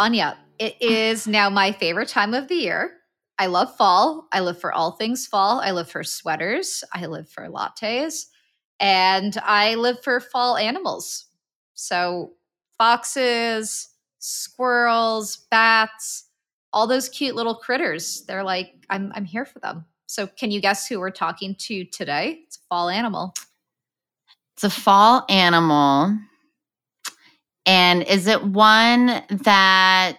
Anya, it is now my favorite time of the year. I love fall. I live for all things fall. I live for sweaters. I live for lattes. And I live for fall animals. So, foxes, squirrels, bats, all those cute little critters. They're like, I'm, I'm here for them. So, can you guess who we're talking to today? It's a fall animal. It's a fall animal. And is it one that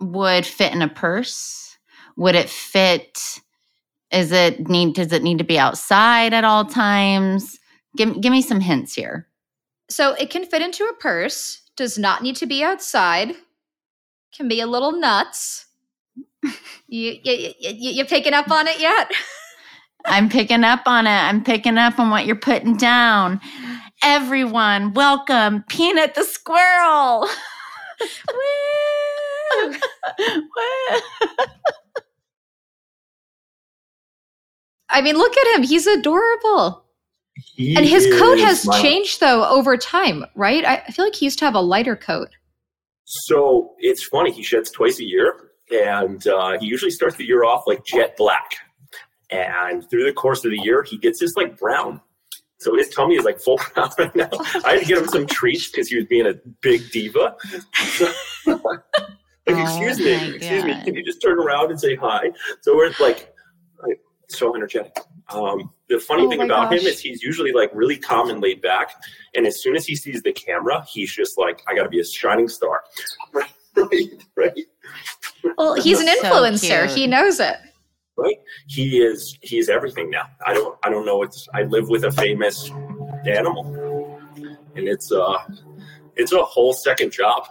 would fit in a purse? Would it fit? Is it need? Does it need to be outside at all times? Give give me some hints here. So it can fit into a purse. Does not need to be outside. Can be a little nuts. you, you, you you picking up on it yet? I'm picking up on it. I'm picking up on what you're putting down. Everyone, welcome Peanut the squirrel. I mean, look at him. He's adorable. He and his coat has my- changed though over time, right? I, I feel like he used to have a lighter coat. So it's funny. He sheds twice a year, and uh, he usually starts the year off like jet black. And through the course of the year, he gets this like brown. So his tummy is like full brown right now. I had to get him some treats because he was being a big diva. like, excuse Oh me, my excuse me, can you just turn around and say hi? So we're like, like, so energetic. Um, the funny Oh thing my about him is he's usually like really calm and laid back. And as soon as he sees the camera, he's just like, I got to be a shining star. right, right, Well, he's an influencer. cute. he knows it. Right. He is he is everything now. I don't I don't know. It's I live with a famous animal, and it's uh it's a whole second job.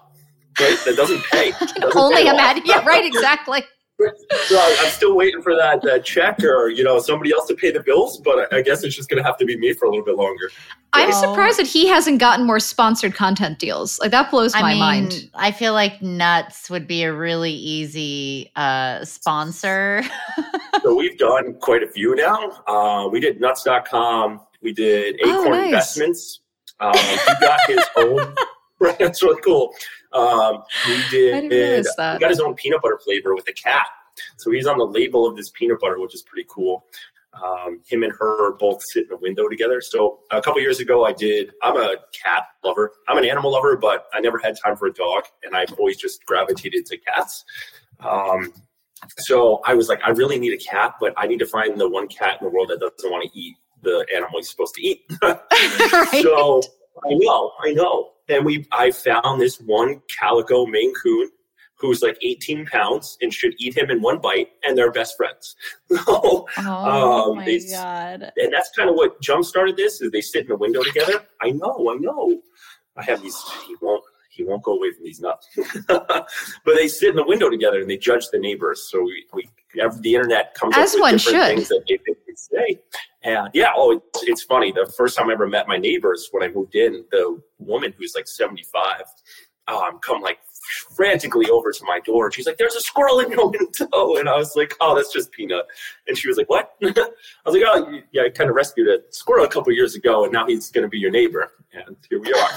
Right, that doesn't pay. Doesn't Only pay imagine. Yeah, right. Exactly. So I'm still waiting for that, that check or you know somebody else to pay the bills, but I guess it's just going to have to be me for a little bit longer. I'm Oh. surprised that he hasn't gotten more sponsored content deals. Like that blows I my mean, mind. I feel like nuts would be a really easy uh, sponsor. so we've done quite a few now. Uh, we did nuts.com. We did Oh, Acorn nice. Investments. Um, he got his own. Right, that's really cool. Um, we did. I didn't that. He got his own peanut butter flavor with a cat. So he's on the label of this peanut butter, which is pretty cool. Um, him and her both sit in a window together. So a couple years ago, I did. I'm a cat lover. I'm an animal lover, but I never had time for a dog, and I've always just gravitated to cats. Um, so I was like, I really need a cat, but I need to find the one cat in the world that doesn't want to eat the animal he's supposed to eat. right. So I know, I know. And we, I found this one calico Maine Coon who's like 18 pounds and should eat him in one bite, and they're best friends. So, Oh Um, my god! and that's kind of what jump started this. Is they sit in the window together. I know, I know. I have these. He won't. He won't go away from these nuts. but they sit in the window together and they judge the neighbors. So we, we the internet comes As up with one different should. things that they think we say. And yeah, oh, it's, it's funny. The first time I ever met my neighbors when I moved in, the woman who's like 75, um, come like frantically over to my door. And she's like, there's a squirrel in your window. And I was like, oh, that's just Peanut. And she was like, what? I was like, oh, yeah, I kind of rescued a squirrel a couple years ago, and now he's going to be your neighbor. And here we are.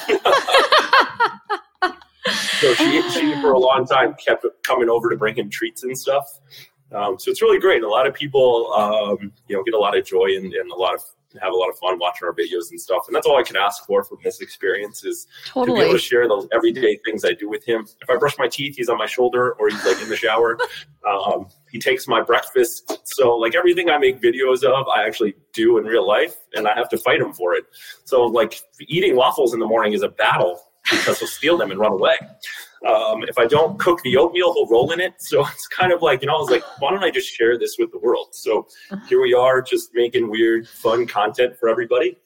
so she, she, for a long time, kept coming over to bring him treats and stuff. Um, so it's really great. A lot of people, um, you know, get a lot of joy and, and a lot of have a lot of fun watching our videos and stuff. And that's all I can ask for from this experience is to be able to share those everyday things I do with him. If I brush my teeth, he's on my shoulder or he's like in the shower. Um, he takes my breakfast. So like everything I make videos of, I actually do in real life and I have to fight him for it. So like eating waffles in the morning is a battle because he'll steal them and run away. Um, if I don't cook the oatmeal, he'll roll in it. So it's kind of like, you know, I was like, why don't I just share this with the world? So here we are just making weird, fun content for everybody.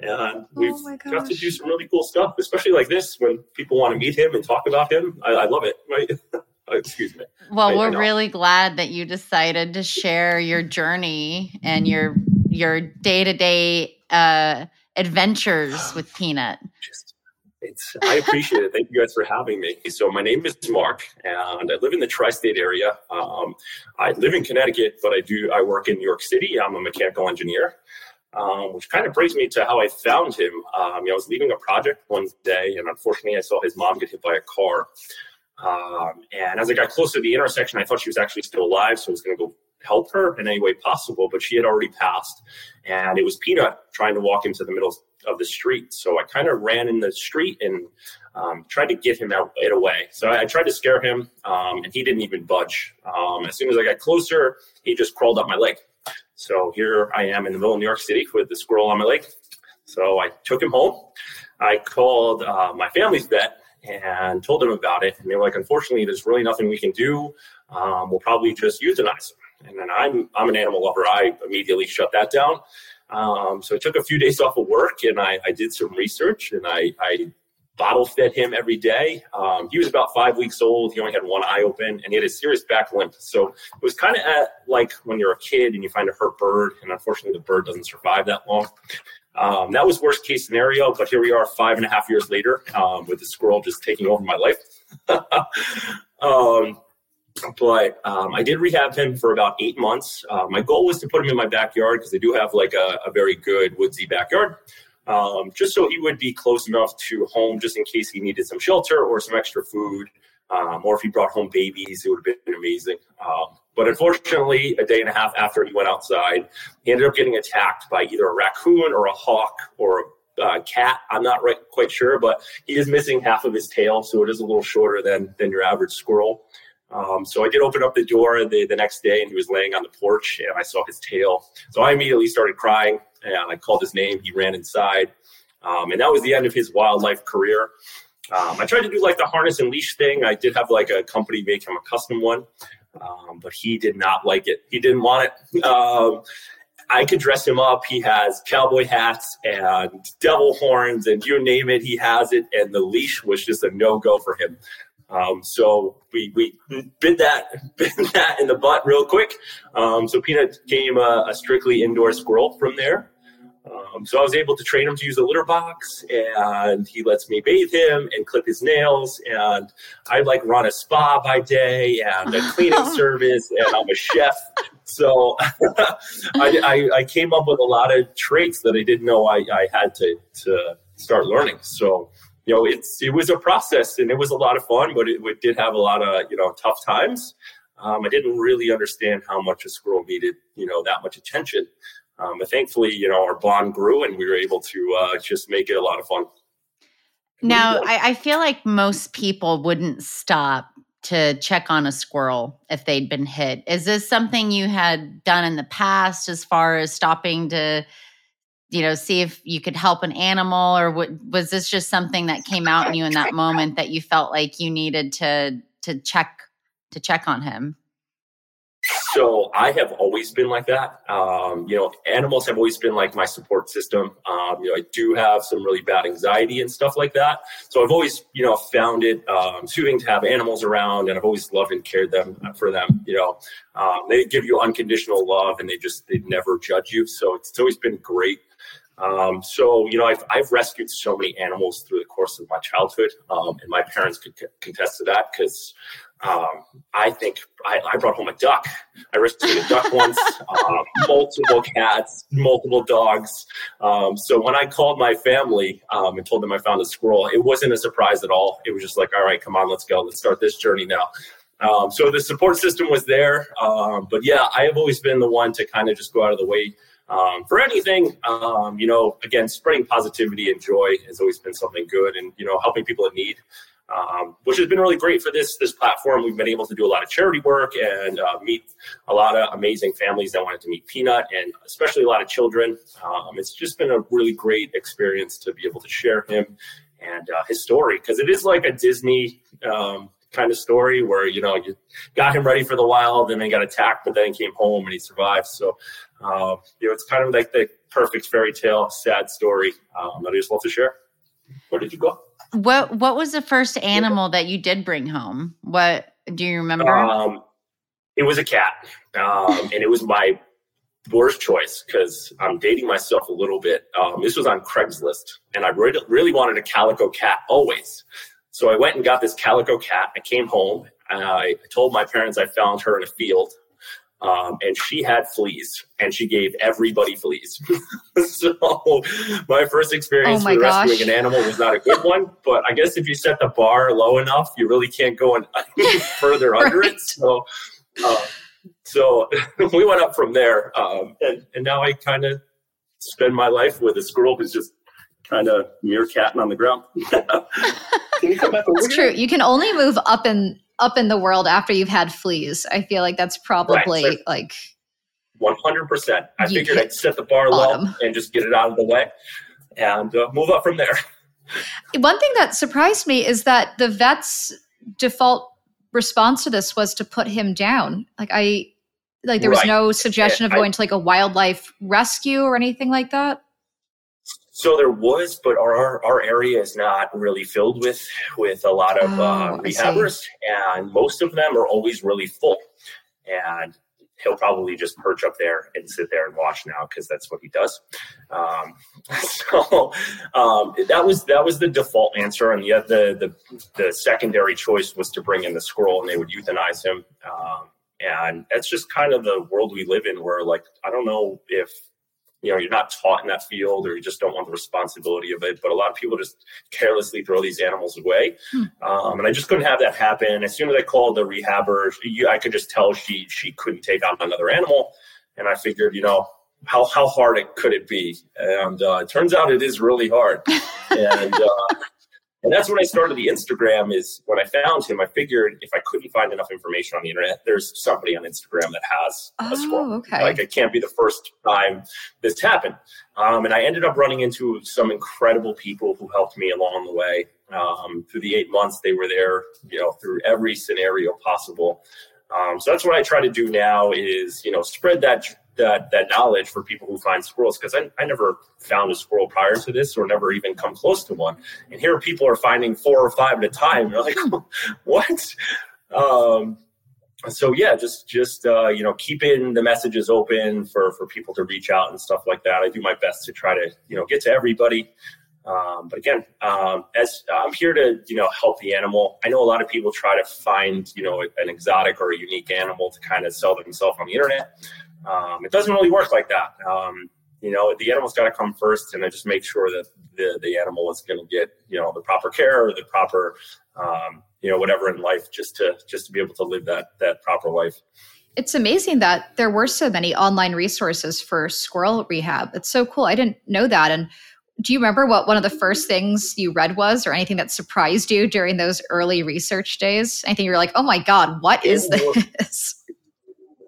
And we've Oh got to do some really cool stuff, especially like this when people want to meet him and talk about him. I, I love it. Right? Excuse me. Well, I- I we're know. really glad that you decided to share your journey and your your day to day adventures with Peanut. Just, it's, I appreciate it. Thank you guys for having me. So my name is Mark, and I live in the tri-state area. Um, I live in Connecticut, but I do I work in New York City. I'm a mechanical engineer. um, which kind of brings me to how I found him. Um, I was leaving a project one day, and unfortunately, I saw his mom get hit by a car. Um, and as I got close to the intersection, I thought she was actually still alive, so I was going to go help her in any way possible. But she had already passed, and it was Peanut trying to walk into the middle of the street. So I kind of ran in the street and um, tried to get him out right away. So I, I tried to scare him, um, and he didn't even budge. Um, as soon as I got closer, he just crawled up my leg. So here I am in the middle of New York City with the squirrel on my leg. So I took him home. I called uh, my family's vet and told them about it. And they were like, unfortunately, there's really nothing we can do. Um, we'll probably just euthanize him. And then I'm, I'm an animal lover. I immediately shut that down. Um, so I took a few days off of work and I, I did some research and I, I bottle fed him every day. Um, he was about five weeks old. He only had one eye open and he had a serious back limp. So it was kind of like when you're a kid and you find a hurt bird, and unfortunately the bird doesn't survive that long. Um, that was worst case scenario, but here we are five and a half years later um, with the squirrel just taking over my life. but um, I did rehab him for about eight months. Uh, my goal was to put him in my backyard because I do have like a, a very good woodsy backyard um, just so he would be close enough to home just in case he needed some shelter or some extra food. Um, or if he brought home babies, it would have been amazing. Um, but unfortunately, a day and a half after he went outside, he ended up getting attacked by either a raccoon or a hawk or a uh, cat. I'm not right, quite sure, but he is missing half of his tail, so it is a little shorter than than your average squirrel. Um, so I did open up the door the, the next day, and he was laying on the porch, and I saw his tail. So I immediately started crying and I called his name. He ran inside, um, and that was the end of his wildlife career. Um, I tried to do like the harness and leash thing. I did have like a company make him a custom one, um, but he did not like it. He didn't want it. Um, I could dress him up. He has cowboy hats and devil horns, and you name it, he has it. And the leash was just a no go for him. Um, so we we bid that bid that in the butt real quick. Um, so Peanut became a, a, strictly indoor squirrel from there. Um, so I was able to train him to use a litter box, and he lets me bathe him and clip his nails. And I like run a spa by day and a cleaning service, and I'm a chef. So I, I, I, came up with a lot of traits that I didn't know I, I had to to start learning. So you know, it's it was a process and it was a lot of fun, but it, it did have a lot of you know tough times. Um, I didn't really understand how much a squirrel needed, you know, that much attention. Um, but thankfully, you know, our bond grew and we were able to uh, just make it a lot of fun. Now, I, I feel like most people wouldn't stop to check on a squirrel if they'd been hit. Is this something you had done in the past as far as stopping to, you know, see if you could help an animal or what, was this just something that came out in you in that moment that you felt like you needed to to check to check on him? So I have always been like that. Um, you know, animals have always been like my support system. Um, you know, I do have some really bad anxiety and stuff like that. So I've always, you know, found it um, soothing to have animals around, and I've always loved and cared them for them. You know, um, they give you unconditional love, and they just they never judge you. So it's always been great. Um, so, you know, I've, I've rescued so many animals through the course of my childhood, um, and my parents could contest to that because um, I think I, I, brought home a duck. I rescued a duck once, um, multiple cats, multiple dogs. Um, so when I called my family um, and told them I found a squirrel, it wasn't a surprise at all. It was just like, all right, come on, let's go. Let's start this journey now. So the support system was there. But yeah, I have always been the one to kind of just go out of the way um, for anything, um, you know, again, spreading positivity and joy has always been something good, and you know, helping people in need, um, which has been really great for this this platform. We've been able to do a lot of charity work and uh, meet a lot of amazing families that wanted to meet Peanut, and especially a lot of children. Um, it's just been a really great experience to be able to share him and uh, his story because it is like a Disney um, kind of story where you know you got him ready for the wild and then he got attacked but then came home and he survived so uh, you know it's kind of like the perfect fairy tale sad story um, that i just love to share where did you go what what was the first animal that you did bring home what do you remember um, it was a cat um, and it was my worst choice because I'm dating myself a little bit. Um, this was on Craigslist, and I really, really wanted a calico cat always. So I went and got this calico cat. I came home. I told my parents I found her in a field. Um, and she had fleas, and she gave everybody fleas. so my first experience Oh my with gosh. rescuing an animal was not a good one. But I guess if you set the bar low enough, you really can't go any further under Right. it. So, uh, so we went up from there, um, and and now I kind of spend my life with a squirrel who's just kind of meerkatting on the ground. Can you come back over It's true. You can only move up in up in the world after you've had fleas. I feel like that's probably Right, so- like One hundred percent. I figured I'd set the bar bottom. low and just get it out of the way, and uh, move up from there. one thing that surprised me is that the vet's default response to this was to put him down. Like I like there was Right. no suggestion of I- going to like a wildlife rescue or anything like that. So there was, but our our area is not really filled with with a lot of Oh, uh, rehabbers, and most of them are always really full. And he'll probably just perch up there and sit there and watch now because that's what he does. Um, so um, that was that was the default answer, and the, the the the secondary choice was to bring in the squirrel, and they would euthanize him. Um, and that's just kind of the world we live in, where like I don't know if you know you're not taught in that field or you just don't want the responsibility of it but a lot of people just carelessly throw these animals away. Hmm. um, and i just couldn't have that happen. As soon as i called the rehabber you, i could just tell she she couldn't take on another animal. And i figured you know how, how hard it could it be? And uh, it turns out it is really hard. And uh, and that's when I started the Instagram. Is when I found him, I figured if I couldn't find enough information on the internet, there's somebody on Instagram that has a squirrel. Oh, okay. Like it can't be the first time this happened. Um, and I ended up running into some incredible people who helped me along the way. Um, through the eight months they were there, you know, through every scenario possible. Um, so that's what I try to do now is, you know, spread that that that knowledge for people who find squirrels because I, I never found a squirrel prior to this or never even come close to one. And here people are finding four or five at a time. You're like, what? Um, so yeah, just just uh, you know, keeping the messages open for for people to reach out and stuff like that. I do my best to try to you know get to everybody. Um, but again, um, as I'm here to you know help the animal. I know a lot of people try to find you know an exotic or a unique animal to kind of sell themselves on the internet. Um, it doesn't really work like that. Um, you know, the animal's got to come first, and I just make sure that the the animal is going to get you know the proper care or the proper um, you know whatever in life just to just to be able to live that that proper life. It's amazing that there were so many online resources for squirrel rehab. It's so cool. I didn't know that. And do you remember what one of the first things you read was, or anything that surprised you during those early research days? Anything you were like, oh my God, what is It was- this?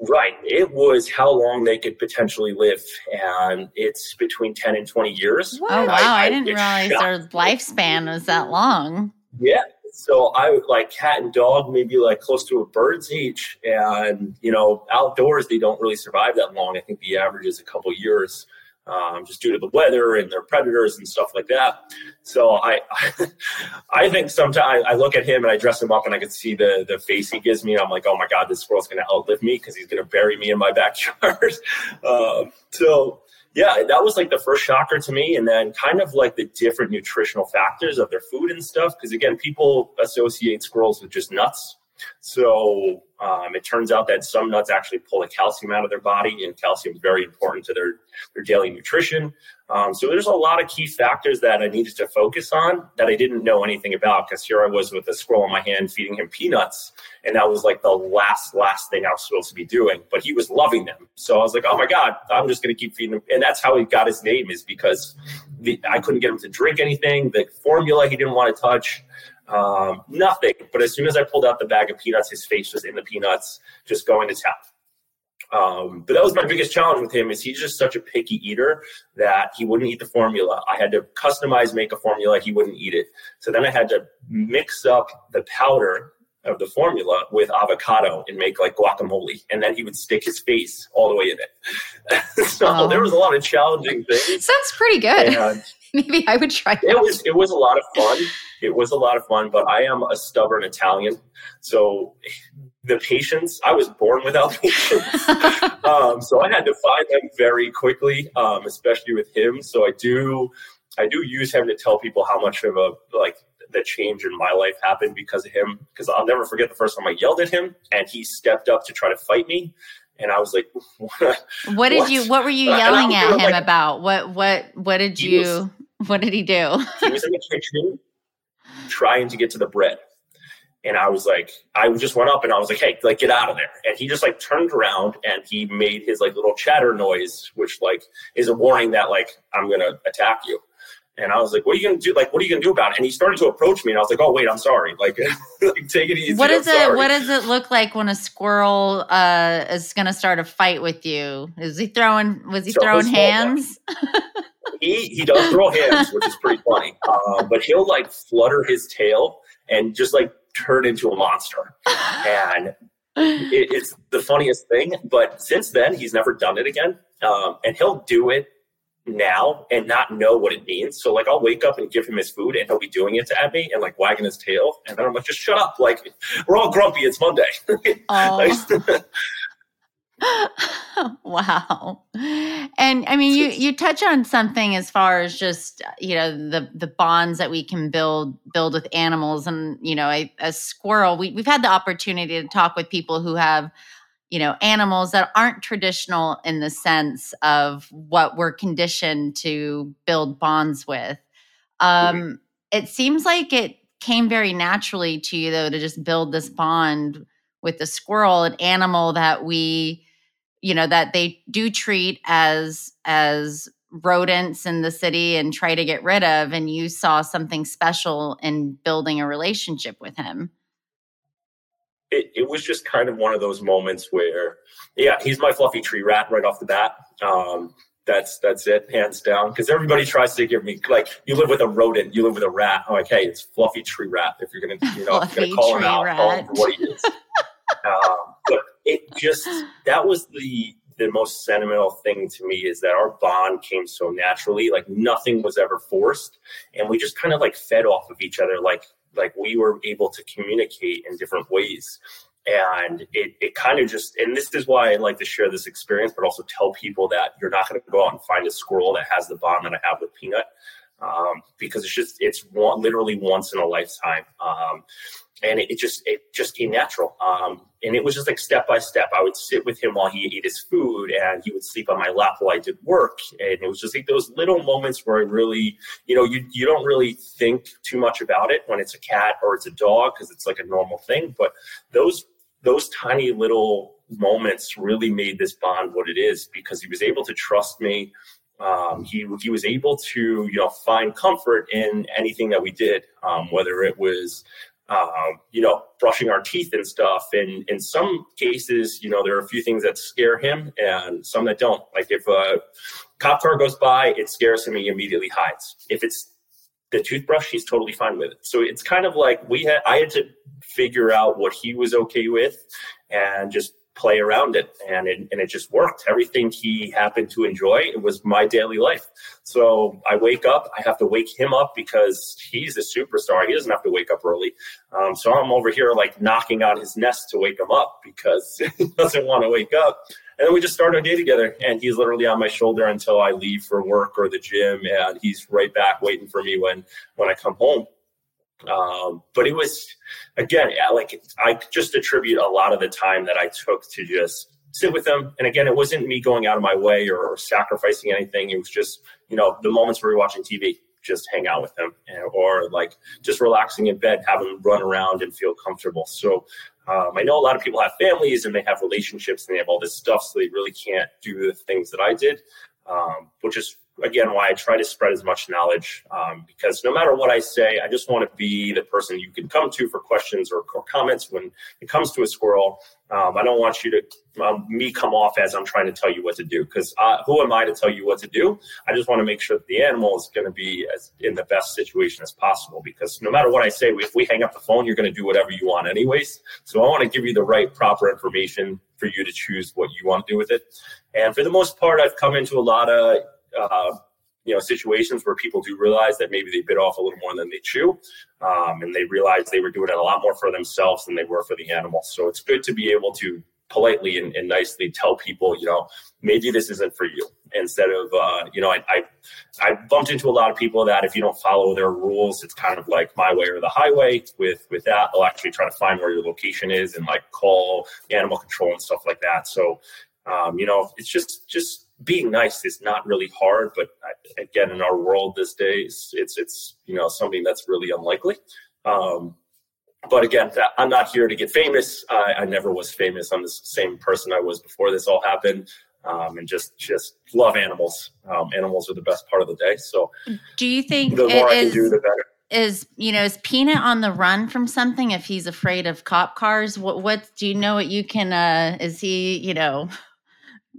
Right. It was how long they could potentially live, and it's between ten and twenty years. Oh wow, I- I, I- didn't realize shocked their lifespan was that long. Yeah. So I would like cat and dog, maybe like close to a bird's age. And, you know, outdoors, they don't really survive that long. I think the average is a couple years, um, just due to the weather and their predators and stuff like that. So I, I think sometimes I look at him and I dress him up and I can see the, the face he gives me. I'm like, oh my God, this squirrel's going to outlive me because he's going to bury me in my backyard. um, so yeah, that was like the first shocker to me. And then kind of like the different nutritional factors of their food and stuff. Because again, people associate squirrels with just nuts. So um, it turns out that some nuts actually pull the calcium out of their body, and calcium is very important to their, their daily nutrition. Um, so there's a lot of key factors that I needed to focus on that I didn't know anything about because here I was with a squirrel in my hand feeding him peanuts, and that was like the last last thing I was supposed to be doing. But he was loving them, so I was like, oh my god, I'm just going to keep feeding him, and that's how he got his name is because the, I couldn't get him to drink anything. The formula he didn't want to touch. Um, nothing. But as soon as I pulled out the bag of peanuts, his face was in the peanuts, just going to town. Um, but that was my biggest challenge with him is he's just such a picky eater that he wouldn't eat the formula. I had to customize, make a formula. He wouldn't eat it. So then I had to mix up the powder of the formula with avocado and make like guacamole. And then he would stick his face all the way in it. so Oh. there was a lot of challenging things. Sounds pretty good. And Maybe I would try it that. was it was a lot of fun. It was a lot of fun, but I am a stubborn Italian, so the patience I was born without patience. um, so I had to find them very quickly, um, especially with him. So I do I do use him to tell people how much of a like the change in my life happened because of him. Because I'll never forget the first time I yelled at him and he stepped up to try to fight me. And I was like, "What, what did you? What were you yelling at him like, about? What what what did you? Was, what did he do?" he was in the kitchen trying to get to the bread, and I was like, I just went up and I was like, "Hey, like get out of there!" And he just like turned around and he made his like little chatter noise, which like is a warning that like I'm gonna attack you. And I was like, "What are you gonna do? Like, what are you gonna do about it?" And he started to approach me, and I was like, "Oh, wait, I'm sorry. Like, like take it easy." What does it? What does it look like when a squirrel uh, is gonna start a fight with you? Is he throwing? Was he so throwing hands? he he does throw hands, which is pretty funny. Uh, but he'll like flutter his tail and just like turn into a monster. And it, it's the funniest thing. But since then, he's never done it again. Um, and he'll do it now and not know what it means. So like I'll wake up and give him his food and he'll be doing it at me and like wagging his tail. And then I'm like, just shut up. Like we're all grumpy. It's Monday. Oh. wow. And I mean you you touch on something as far as just you know the the bonds that we can build build with animals and you know a, a squirrel we we've had the opportunity to talk with people who have you know animals that aren't traditional in the sense of what we're conditioned to build bonds with um mm-hmm. it seems like it came very naturally to you though to just build this bond with the squirrel an animal that we you know that they do treat as as rodents in the city and try to get rid of and you saw something special in building a relationship with him it, it was just kind of one of those moments where, yeah, he's my fluffy tree rat right off the bat. Um, that's that's it, hands down. Because everybody tries to give me like, you live with a rodent, you live with a rat. I'm like, hey, it's fluffy tree rat. If you're gonna, you know, if you're gonna call him out, rat. call him for what he is. um, but it just that was the the most sentimental thing to me is that our bond came so naturally like nothing was ever forced and we just kind of like fed off of each other like like we were able to communicate in different ways. And it, it kind of just and this is why i like to share this experience but also tell people that you're not going to go out and find a squirrel that has the bond that i have with peanut. Um, because it's just it's one, literally once in a lifetime. Um, and it, it, just it just came natural. Um, and it was just like step by step. I would sit with him while he ate his food and he would sleep on my lap while i did work. And it was just like those little moments where i really you know you, you don't really think too much about it when it's a cat or it's a dog because it's like a normal thing. But those those tiny little moments really made this bond what it is because he was able to trust me. Um, he he was able to you know find comfort in anything that we did, um, whether it was um, you know, brushing our teeth and stuff. And in some cases, you know, there are a few things that scare him and some that don't. Like if a cop car goes by, it scares him, and he immediately hides. If it's the toothbrush, he's totally fine with it. So it's kind of like we had, I had to figure out what he was okay with and just play around it and it, and it just worked. Everything he happened to enjoy it was my daily life. So i wake up i have to wake him up because he's a superstar. He doesn't have to wake up early. Um, so i'm over here like knocking on his nest to wake him up because he doesn't want to wake up. And then we just start our day together and he's literally on my shoulder until i leave for work or the gym and he's right back waiting for me when when i come home um, but it was again, like I just attribute a lot of the time that I took to just sit with them. And again, it wasn't me going out of my way or, or sacrificing anything. It was just you know the moments where we are watching TV, just hang out with them, or like just relaxing in bed, have them run around and feel comfortable. So. Um, I know a lot of people have families and they have relationships and they have all this stuff, so they really can't do the things that I did, um, which is again why I try to spread as much knowledge um, because no matter what I say, I just want to be the person you can come to for questions or, or comments when it comes to a squirrel. Um, I don't want you to um, me come off as I'm trying to tell you what to do because who am I to tell you what to do? I just want to make sure that the animal is going to be as in the best situation as possible because no matter what I say, if we hang up the phone, you're going to do whatever you want anyways. So I want to give you the right proper information for you to choose what you want to do with it. And for the most part, I've come into a lot of uh, you know situations where people do realize that maybe they bit off a little more than they chew um, and they realize they were doing it a lot more for themselves than they were for the animal so it's good to be able to politely and, and, nicely tell people you know maybe this isn't for you instead of uh, you know I, I I bumped into a lot of people that if you don't follow their rules, it's kind of like my way or the highway. With with that, they'll actually try to find where your location is and like call animal control and stuff like that. So um, you know, it's just just being nice is not really hard, but again, in our world these days, it's it's you know something that's really unlikely. Um, but again, I'm not here to get famous. I, I, never was famous. I'm the same person I was before this all happened, um, and just just love animals. Um, animals are the best part of the day. So, do you think the more I can do, the better? Is you know is Peanut on the run from something? If he's afraid of cop cars, what what do you know? What you can? uh Is he you know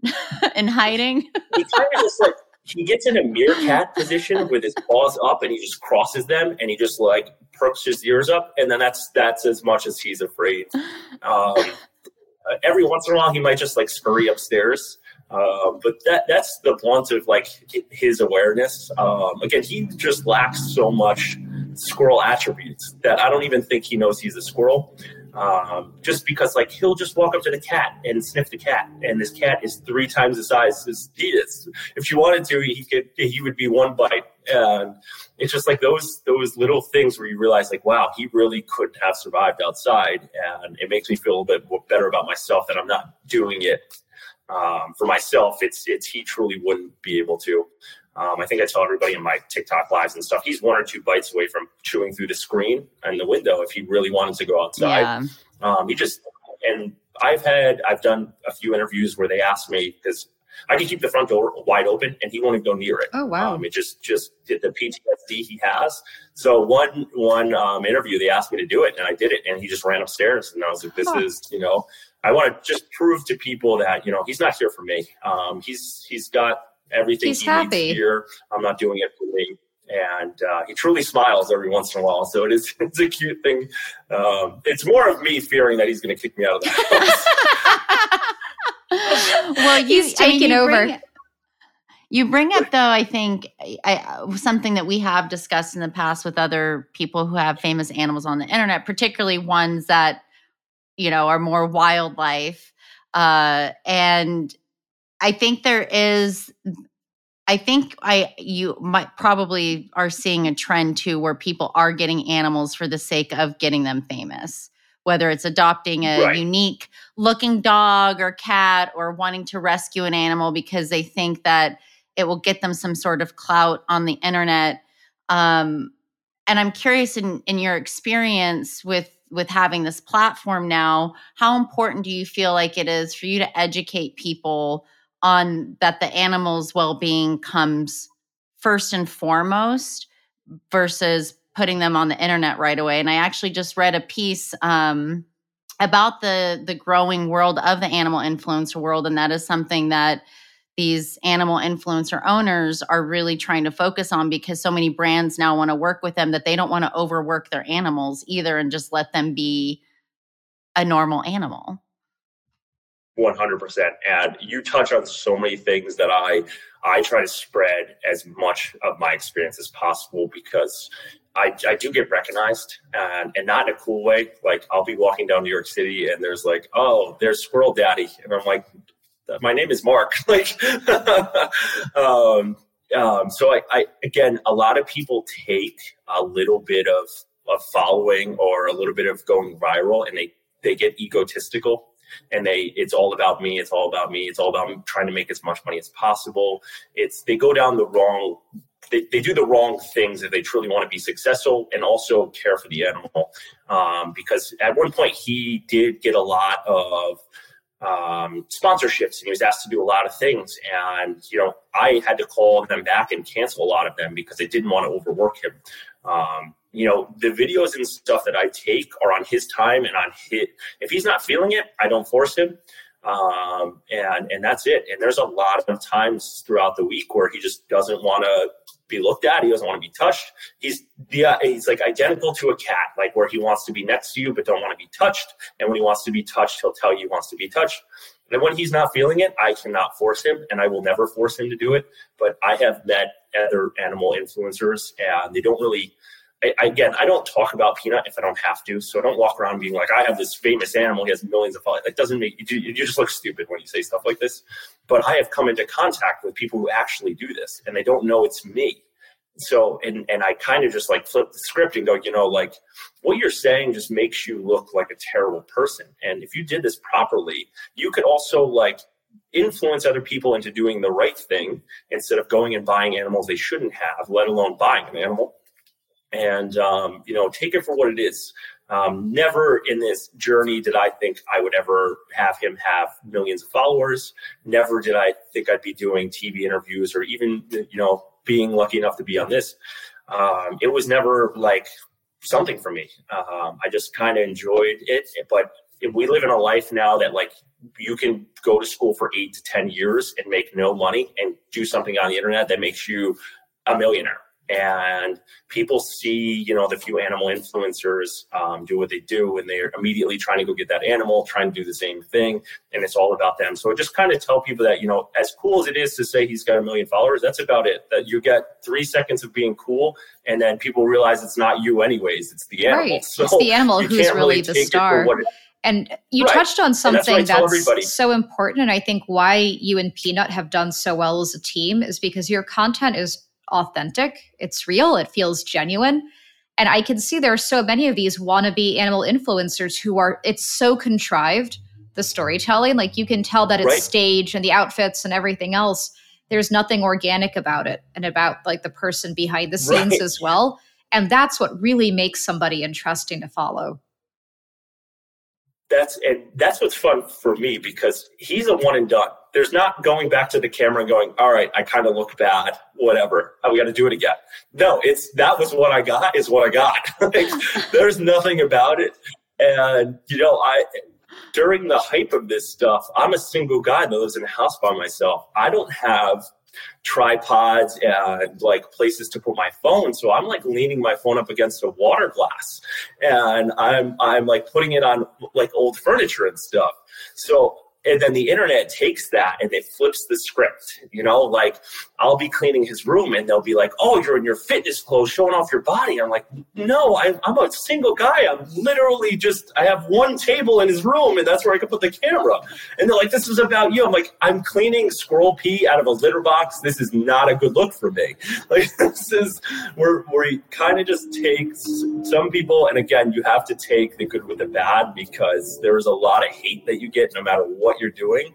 in hiding? he kind of just like he gets in a meerkat position with his paws up and he just crosses them and he just like perks his ears up and then that's that's as much as he's afraid. Um, every once in a while he might just like scurry upstairs. Uh, but that that's the blunt of like his awareness. Um, again, he just lacks so much squirrel attributes that I don't even think he knows he's a squirrel. Um, just because like he'll just walk up to the cat and sniff the cat, and this cat is three times the size as he is. If she wanted to, he could he would be one bite. And it's just like those those little things where you realize like, wow, he really could have survived outside, and it makes me feel a little bit better about myself that I'm not doing it um, for myself. It's it's he truly wouldn't be able to. Um, I think I tell everybody in my TikTok lives and stuff, he's one or two bites away from chewing through the screen and the window if he really wanted to go outside. Yeah. Um, he just, and I've had, I've done a few interviews where they asked me, because I can keep the front door wide open and he won't even go near it. Oh, wow. Um, it just, just did the PTSD he has. So one, one um, interview, they asked me to do it and I did it and he just ran upstairs and I was like, this huh. is, you know, I want to just prove to people that, you know, he's not here for me. Um, he's, he's got everything He's he happy. needs here. I'm not doing it for me. And uh, he truly smiles every once in a while, so it is it's a cute thing. Um, it's more of me fearing that he's going to kick me out of the house. well, you, he's taking I mean, over. Bring, you bring up though, I think I, something that we have discussed in the past with other people who have famous animals on the internet, particularly ones that you know are more wildlife, uh, and I think there is I think I you might probably are seeing a trend too where people are getting animals for the sake of getting them famous. Whether it's adopting a right. unique looking dog or cat or wanting to rescue an animal because they think that it will get them some sort of clout on the internet. Um, and I'm curious in, in your experience with with having this platform now, how important do you feel like it is for you to educate people on that the animal's well-being comes first and foremost versus putting them on the internet right away. And i actually just read a piece um, about the the growing world of the animal influencer world. And that is something that these animal influencer owners are really trying to focus on because so many brands now want to work with them that they don't want to overwork their animals either and just let them be a normal animal 100% and you touch on so many things that i i try to spread as much of my experience as possible because i, I do get recognized and, and not in a cool way. Like i'll be walking down new york city and there's like oh there's squirrel daddy. And i'm like my name is mark. Like um, um, so I, I again a lot of people take a little bit of of following or a little bit of going viral and they they get egotistical and they it's all about me it's all about me it's all about trying to make as much money as possible. It's they go down the wrong they, they do the wrong things if they truly want to be successful and also care for the animal. Um, because at one point he did get a lot of um, sponsorships and he was asked to do a lot of things. And you know i had to call them back and cancel a lot of them because they didn't want to overwork him um, you know, the videos and stuff that I take are on his time and on his. If he's not feeling it, I don't force him, um, and and that's it. And there's a lot of times throughout the week where he just doesn't want to be looked at. He doesn't want to be touched. He's yeah, he's like identical to a cat, like where he wants to be next to you but don't want to be touched. And when he wants to be touched, he'll tell you he wants to be touched. And when he's not feeling it, I cannot force him, and I will never force him to do it. But I have met other animal influencers, and they don't really I, again, I don't talk about Peanut if I don't have to. So I don't walk around being like, I have this famous animal. He has millions of followers. That doesn't make you, you just look stupid when you say stuff like this. But I have come into contact with people who actually do this and they don't know it's me. So, and, and I kind of just like flip the script and go, you know, like what you're saying just makes you look like a terrible person. And if you did this properly, you could also like influence other people into doing the right thing instead of going and buying animals they shouldn't have, let alone buying an animal. And um, you know take it for what it is. Um, never in this journey did i think i would ever have him have millions of followers. Never did i think i'd be doing tv interviews or even you know being lucky enough to be on this. Um, it was never like something for me. Um, i just kind of enjoyed it but we live in a life now that like you can go to school for eight to ten years and make no money and do something on the internet that makes you a millionaire and people see you know the few animal influencers um, do what they do and they're immediately trying to go get that animal trying to do the same thing and it's all about them. So just kind of tell people that you know as cool as it is to say he's got a million followers that's about it. That you get three seconds of being cool and then people realize it's not you anyways it's the animal. Right. So it's the animal who's really, the star. and you right. touched on something that's, that's so important and i think why you and peanut have done so well as a team is because your content is authentic, it's real, it feels genuine. And I can see there are so many of these wannabe animal influencers who are, it's so contrived, the storytelling. Like you can tell that it's right. staged and the outfits and everything else. There's nothing organic about it and about like the person behind the scenes right. as well. And that's what really makes somebody interesting to follow. That's and that's what's fun for me because he's a one and done there's not going back to the camera and going, all right, I kind of look bad, whatever. Oh, we got to do it again. No, it's that was what I got is what I got. like, there's nothing about it. And, you know, I, during the hype of this stuff, I'm a single guy that lives in a house by myself. I don't have tripods and like places to put my phone. So I'm like leaning my phone up against a water glass and I'm I'm like putting it on like old furniture and stuff. So and then the internet takes that and it flips the script you know like i'll be cleaning his room and they'll be like oh you're in your fitness clothes showing off your body. I'm like no I, am a single guy. I'm literally just i have one table in his room and that's where i can put the camera. And they're like this is about you. I'm like i'm cleaning squirrel pee out of a litter box. This is not a good look for me. Like this is where, he kind of just takes some people and again you have to take the good with the bad because there's a lot of hate that you get no matter what what you're doing.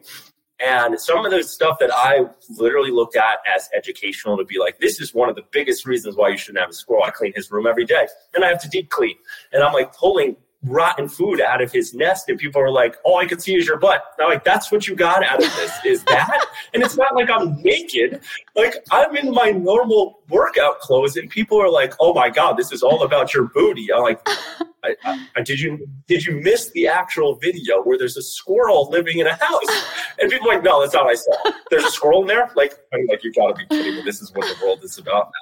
And some of the stuff that I literally looked at as educational to be like, this is one of the biggest reasons why you shouldn't have a squirrel. I clean his room every day and I have to deep clean. And I'm like pulling rotten food out of his nest and people are like all i can see is your butt. And i'm like that's what you got out of this is that? And it's not like i'm naked. Like i'm in my normal workout clothes and people are like oh my god this is all about your booty. I'm like I, I, did you did you miss the actual video where there's a squirrel living in a house? And people are like no that's not what i saw there's a squirrel in there? Like i'm like you gotta be kidding me. This is what the world is about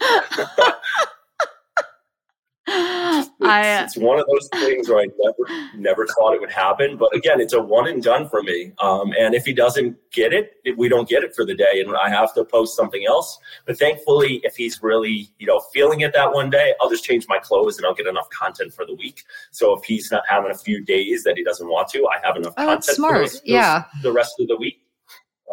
now it's, I, it's, one of those things where I never never thought it would happen. But again, it's a one and done for me. Um, and if he doesn't get it, we don't get it for the day, and I have to post something else. But thankfully, if he's really you know feeling it that one day, I'll just change my clothes and I'll get enough content for the week. So if he's not having a few days that he doesn't want to, I have enough oh, content smart. for those, yeah. the rest of the week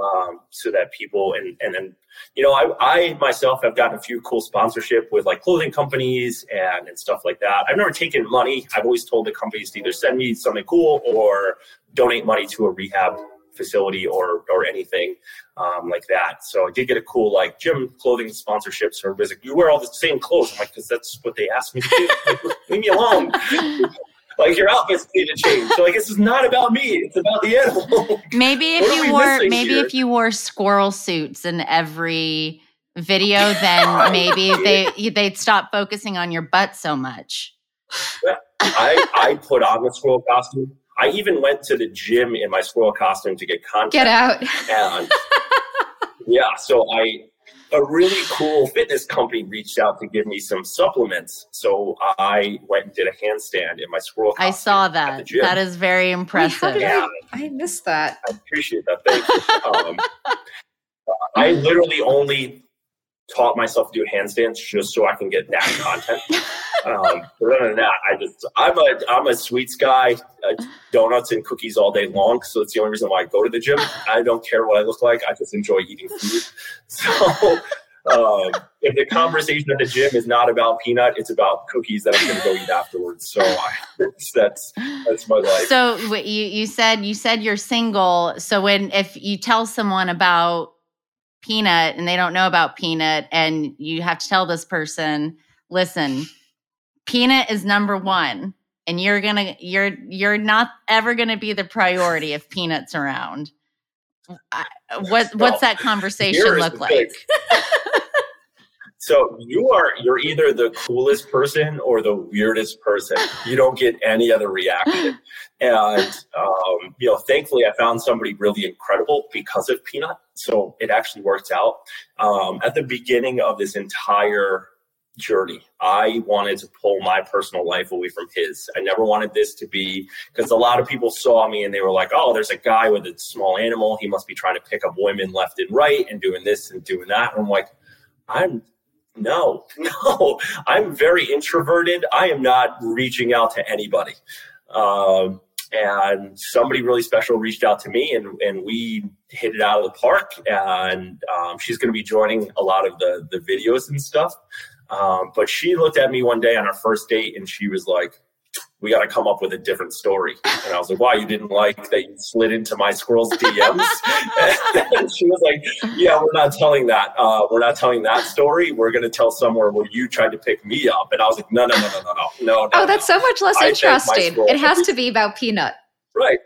um, so that people and and then you know I, I myself have gotten a few cool sponsorship with like clothing companies and and stuff like that. I've never taken money. I've always told the companies to either send me something cool or donate money to a rehab facility or or anything um, like that. So I did get a cool like gym clothing sponsorship. So everybody's like, you wear all the same clothes. I'm like, because that's what they asked me to do. Like, leave me alone. Like your outfits need to change. So like this is not about me; it's about the animal. Maybe if you wore maybe here? if you wore squirrel suits in every video, then maybe they they'd stop focusing on your butt so much. I I put on the squirrel costume. I even went to the gym in my squirrel costume to get content. Get out. And yeah, so I a really cool fitness company reached out to give me some supplements. So I went and did a handstand in my squirrel. I saw that. That is very impressive. Wait, yeah. I, I, missed that. I appreciate that. Thank you. um, I literally only taught myself to do handstands just so I can get that content. um, but other than that, I just I'm a I'm a sweets guy, uh, donuts and cookies all day long. So it's the only reason why I go to the gym. I don't care what I look like. I just enjoy eating food. So. Um, if the conversation at the gym is not about peanut, it's about cookies that I'm going to go eat afterwards. So I, that's that's my life. So you you said you said you're single. So when if you tell someone about peanut and they don't know about peanut and you have to tell this person listen peanut is number one and you're gonna you're you're not ever gonna be the priority if peanuts around. I, what what's that conversation look like so you are you're either the coolest person or the weirdest person you don't get any other reaction and um, you know thankfully i found somebody really incredible because of peanut so it actually worked out. Um, at the beginning of this entire journey, I wanted to pull my personal life away from his. I never wanted this to be because a lot of people saw me and they were like, oh, there's a guy with a small animal. He must be trying to pick up women left and right and doing this and doing that. And I'm like, I'm no, no, I'm very introverted. I am not reaching out to anybody. Um, and somebody really special reached out to me and, and we hit it out of the park and um, she's going to be joining a lot of the, the videos and stuff um, but she looked at me one day on our first date and she was like we got to come up with a different story. And I was like, wow, you didn't like that you slid into my squirrel's DMs? and she was like, yeah, we're not telling that. Uh, we're not telling that story. We're going to tell somewhere where you tried to pick me up. And I was like, no, no, no, no, no, no, no. Oh, that's so much less I interesting. It has to be about Peanut. Right.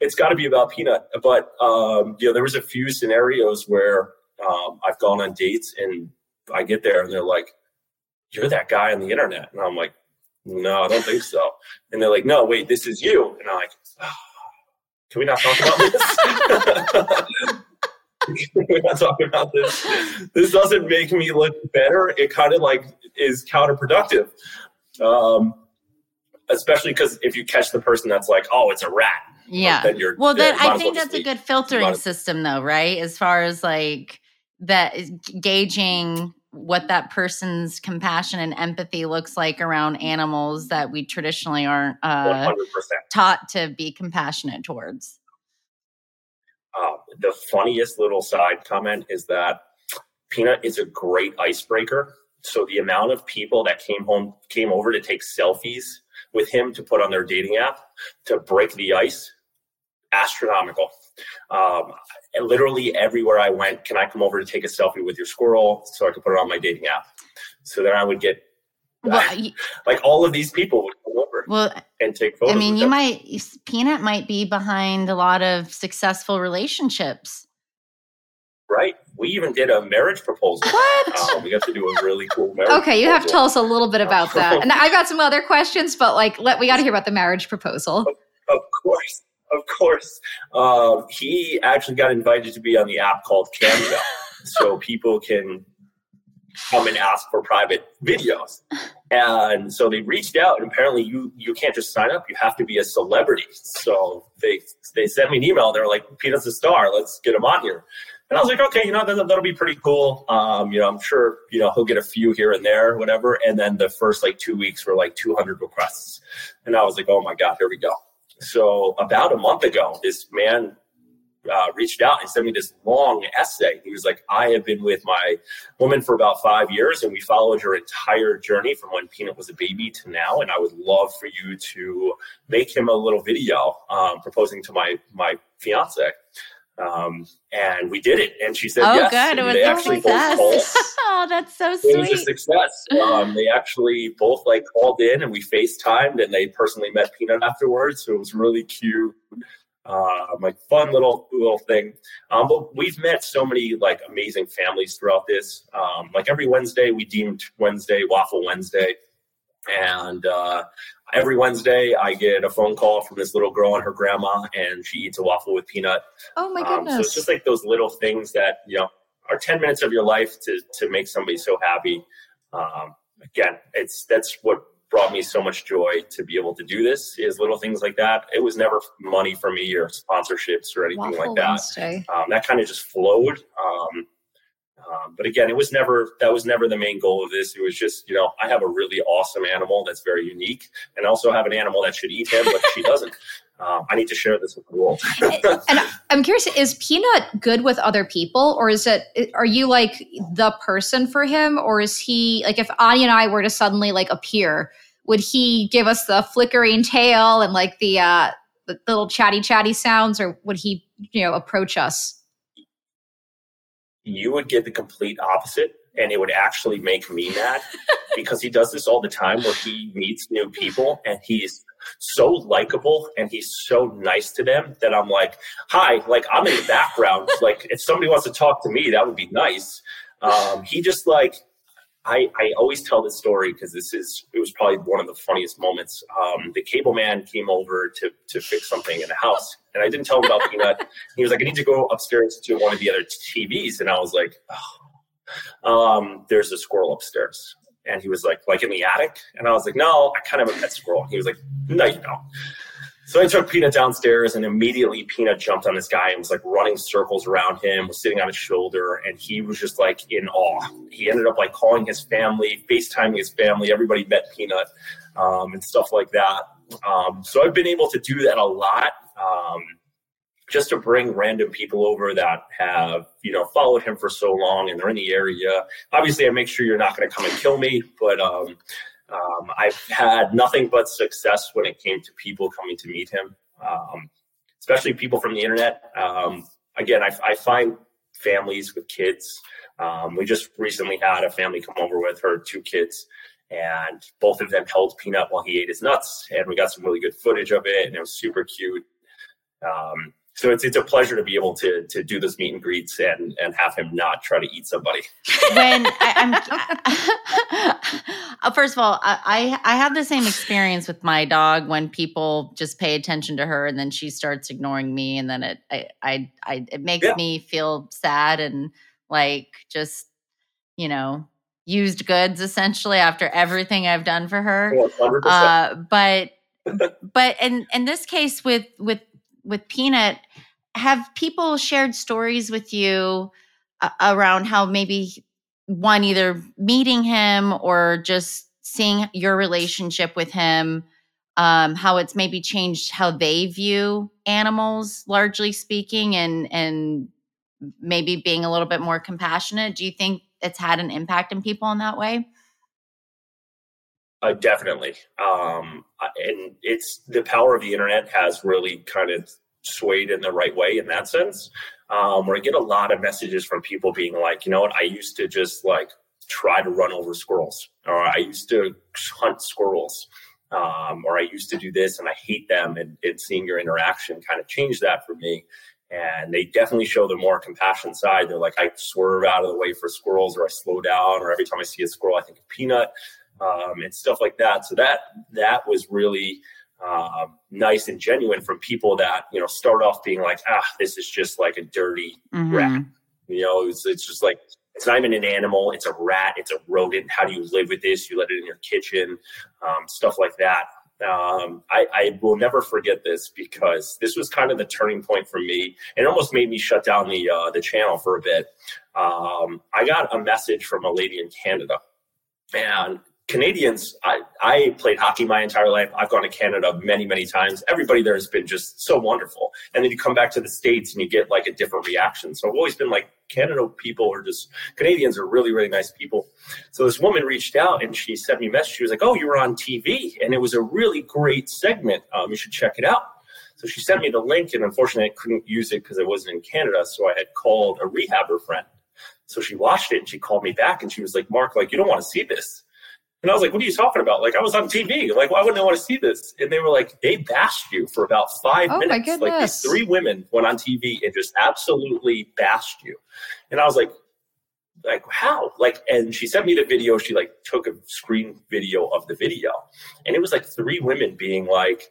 It's got to be about Peanut. But, um, you know, there was a few scenarios where um, I've gone on dates and I get there and they're like, you're that guy on the internet. And I'm like, no, I don't think so. And they're like, no, wait, this is you. And I'm like, oh, can we not talk about this? We're not talking about this. This doesn't make me look better. It kind of like is counterproductive. Um, especially because if you catch the person that's like, oh, it's a rat. Yeah. Then you're, well, then I think that's a good filtering system, though, right? As far as like that gauging what that person's compassion and empathy looks like around animals that we traditionally aren't uh, taught to be compassionate towards. Uh, the funniest little side comment is that Peanut is a great icebreaker. So the amount of people that came home came over to take selfies with him to put on their dating app to break the ice, astronomical. Um, literally everywhere I went, can I come over to take a selfie with your squirrel so I could put it on my dating app? So then I would get well, like all of these people would come over well, and take photos. I mean, you them. might Peanut might be behind a lot of successful relationships. Right. We even did a marriage proposal. What? Um, we got to do a really cool marriage. Okay, you have to tell us a little bit about that. And I got some other questions, but like, let we got to hear about the marriage proposal. Of, of course of course. Um, he actually got invited to be on the app called Cameo, so people can come and ask for private videos. And so they reached out, and apparently you you can't just sign up; you have to be a celebrity. So they they sent me an email. They're like, "Peanut's a star. Let's get him on here." And I was like, okay, you know, that'll, that'll be pretty cool. Um, you know, I'm sure, you know, he'll get a few here and there, whatever. And then the first like two weeks were like 200 requests. And I was like, oh my God, here we go. So about a month ago, this man uh, reached out and sent me this long essay. He was like, I have been with my woman for about five years, and we followed her entire journey from when Peanut was a baby to now. And I would love for you to make him a little video um, proposing to my my fiance. Um, and we did it. And she said, oh, yes. good. It was they actually success. oh, that's so sweet. It was a success. Um, they actually both like called in and we FaceTimed and they personally met Peanut afterwards. So it was really cute. Uh, like fun little little thing. Um, but we've met so many like amazing families throughout this. Um, like every Wednesday, we deemed Wednesday Waffle Wednesday. And uh, every Wednesday, I get a phone call from this little girl and her grandma, and she eats a waffle with peanut. Oh my goodness! Um, so it's just like those little things that you know are ten minutes of your life to to make somebody so happy. Um, again, it's that's what brought me so much joy to be able to do this is little things like that. It was never money for me or sponsorships or anything waffle like that. Um, that kind of just flowed. Um, Um, but again, it was never that was never the main goal of this. It was just you know I have a really awesome animal that's very unique, and also have an animal that should eat him, but she doesn't. Um, I need to share this with the world. and I'm curious, is Peanut good with other people, or is it? Are you like the person for him, or is he like if Anya and I were to suddenly like appear, would he give us the flickering tail and like the uh, the little chatty chatty sounds, or would he you know approach us? You would get the complete opposite and it would actually make me mad because he does this all the time where he meets new people and he's so likable and he's so nice to them that I'm like, hi, like I'm in the background. like if somebody wants to talk to me, that would be nice. Um, he just like I, I always tell this story because this is it was probably one of the funniest moments. Um, the cable man came over to to fix something in the house, and I didn't tell him about Peanut. He was like, "I need to go upstairs to one of the other TVs," and I was like, oh. um, "There's a squirrel upstairs," and he was like, "Like in the attic," and I was like, "No, I kind of have a pet squirrel." He was like, "No, you don't." So I took Peanut downstairs, and immediately Peanut jumped on this guy and was like running circles around him, was sitting on his shoulder, and he was just like in awe. He ended up like calling his family, FaceTiming his family. Everybody met Peanut um, and stuff like that. Um, so I've been able to do that a lot. Um, just to bring random people over that have you know followed him for so long and they're in the area obviously i make sure you're not going to come and kill me but um, um, I've had nothing but success when it came to people coming to meet him, um, especially people from the internet. Um, again, I, I, find families with kids. Um, we just recently had a family come over with her two kids, and both of them held Peanut while he ate his nuts, and we got some really good footage of it, and it was super cute. Um, so it's it's a pleasure to be able to to do this meet and greets and and have him not try to eat somebody. When I, am first of all, I I have the same experience with my dog when people just pay attention to her and then she starts ignoring me and then it I I, I it makes yeah. me feel sad and like just you know used goods essentially after everything I've done for her. Uh, but but in in this case with with with Peanut, have people shared stories with you uh, around how maybe one either meeting him or just seeing your relationship with him um, how it's maybe changed how they view animals largely speaking and and maybe being a little bit more compassionate? Do you think it's had an impact in people in that way uh, definitely um, and it's the power of the internet has really kind of swayed in the right way in that sense. Um, where I get a lot of messages from people being like, you know what, I used to just like try to run over squirrels, or I used to hunt squirrels, um, or I used to do this and I hate them. And, and seeing your interaction kind of changed that for me. And they definitely show the more compassion side. They're like, I swerve out of the way for squirrels, or I slow down, or every time I see a squirrel, I think of peanut, um, and stuff like that. So that that was really um, nice and genuine from people that you know start off being like, ah, this is just like a dirty mm-hmm. rat. You know, it's, it's just like it's not even an animal; it's a rat, it's a rodent. How do you live with this? You let it in your kitchen, um, stuff like that. Um, I, I, will never forget this because this was kind of the turning point for me. It almost made me shut down the uh, the channel for a bit. Um, I got a message from a lady in Canada, and Canadians, I, I played hockey my entire life. I've gone to Canada many, many times. Everybody there has been just so wonderful. And then you come back to the States and you get like a different reaction. So I've always been like, Canada people are just, Canadians are really, really nice people. So this woman reached out and she sent me a message. She was like, Oh, you were on TV. And it was a really great segment. Um, you should check it out. So she sent me the link. And unfortunately, I couldn't use it because I wasn't in Canada. So I had called a rehabber friend. So she watched it and she called me back and she was like, Mark, like, you don't want to see this. And I was like, what are you talking about? Like, I was on TV. Like, why wouldn't I want to see this? And they were like, they bashed you for about five oh minutes. Like, these three women went on TV and just absolutely bashed you. And I was like, like, how? Like, and she sent me the video. She like took a screen video of the video. And it was like three women being like,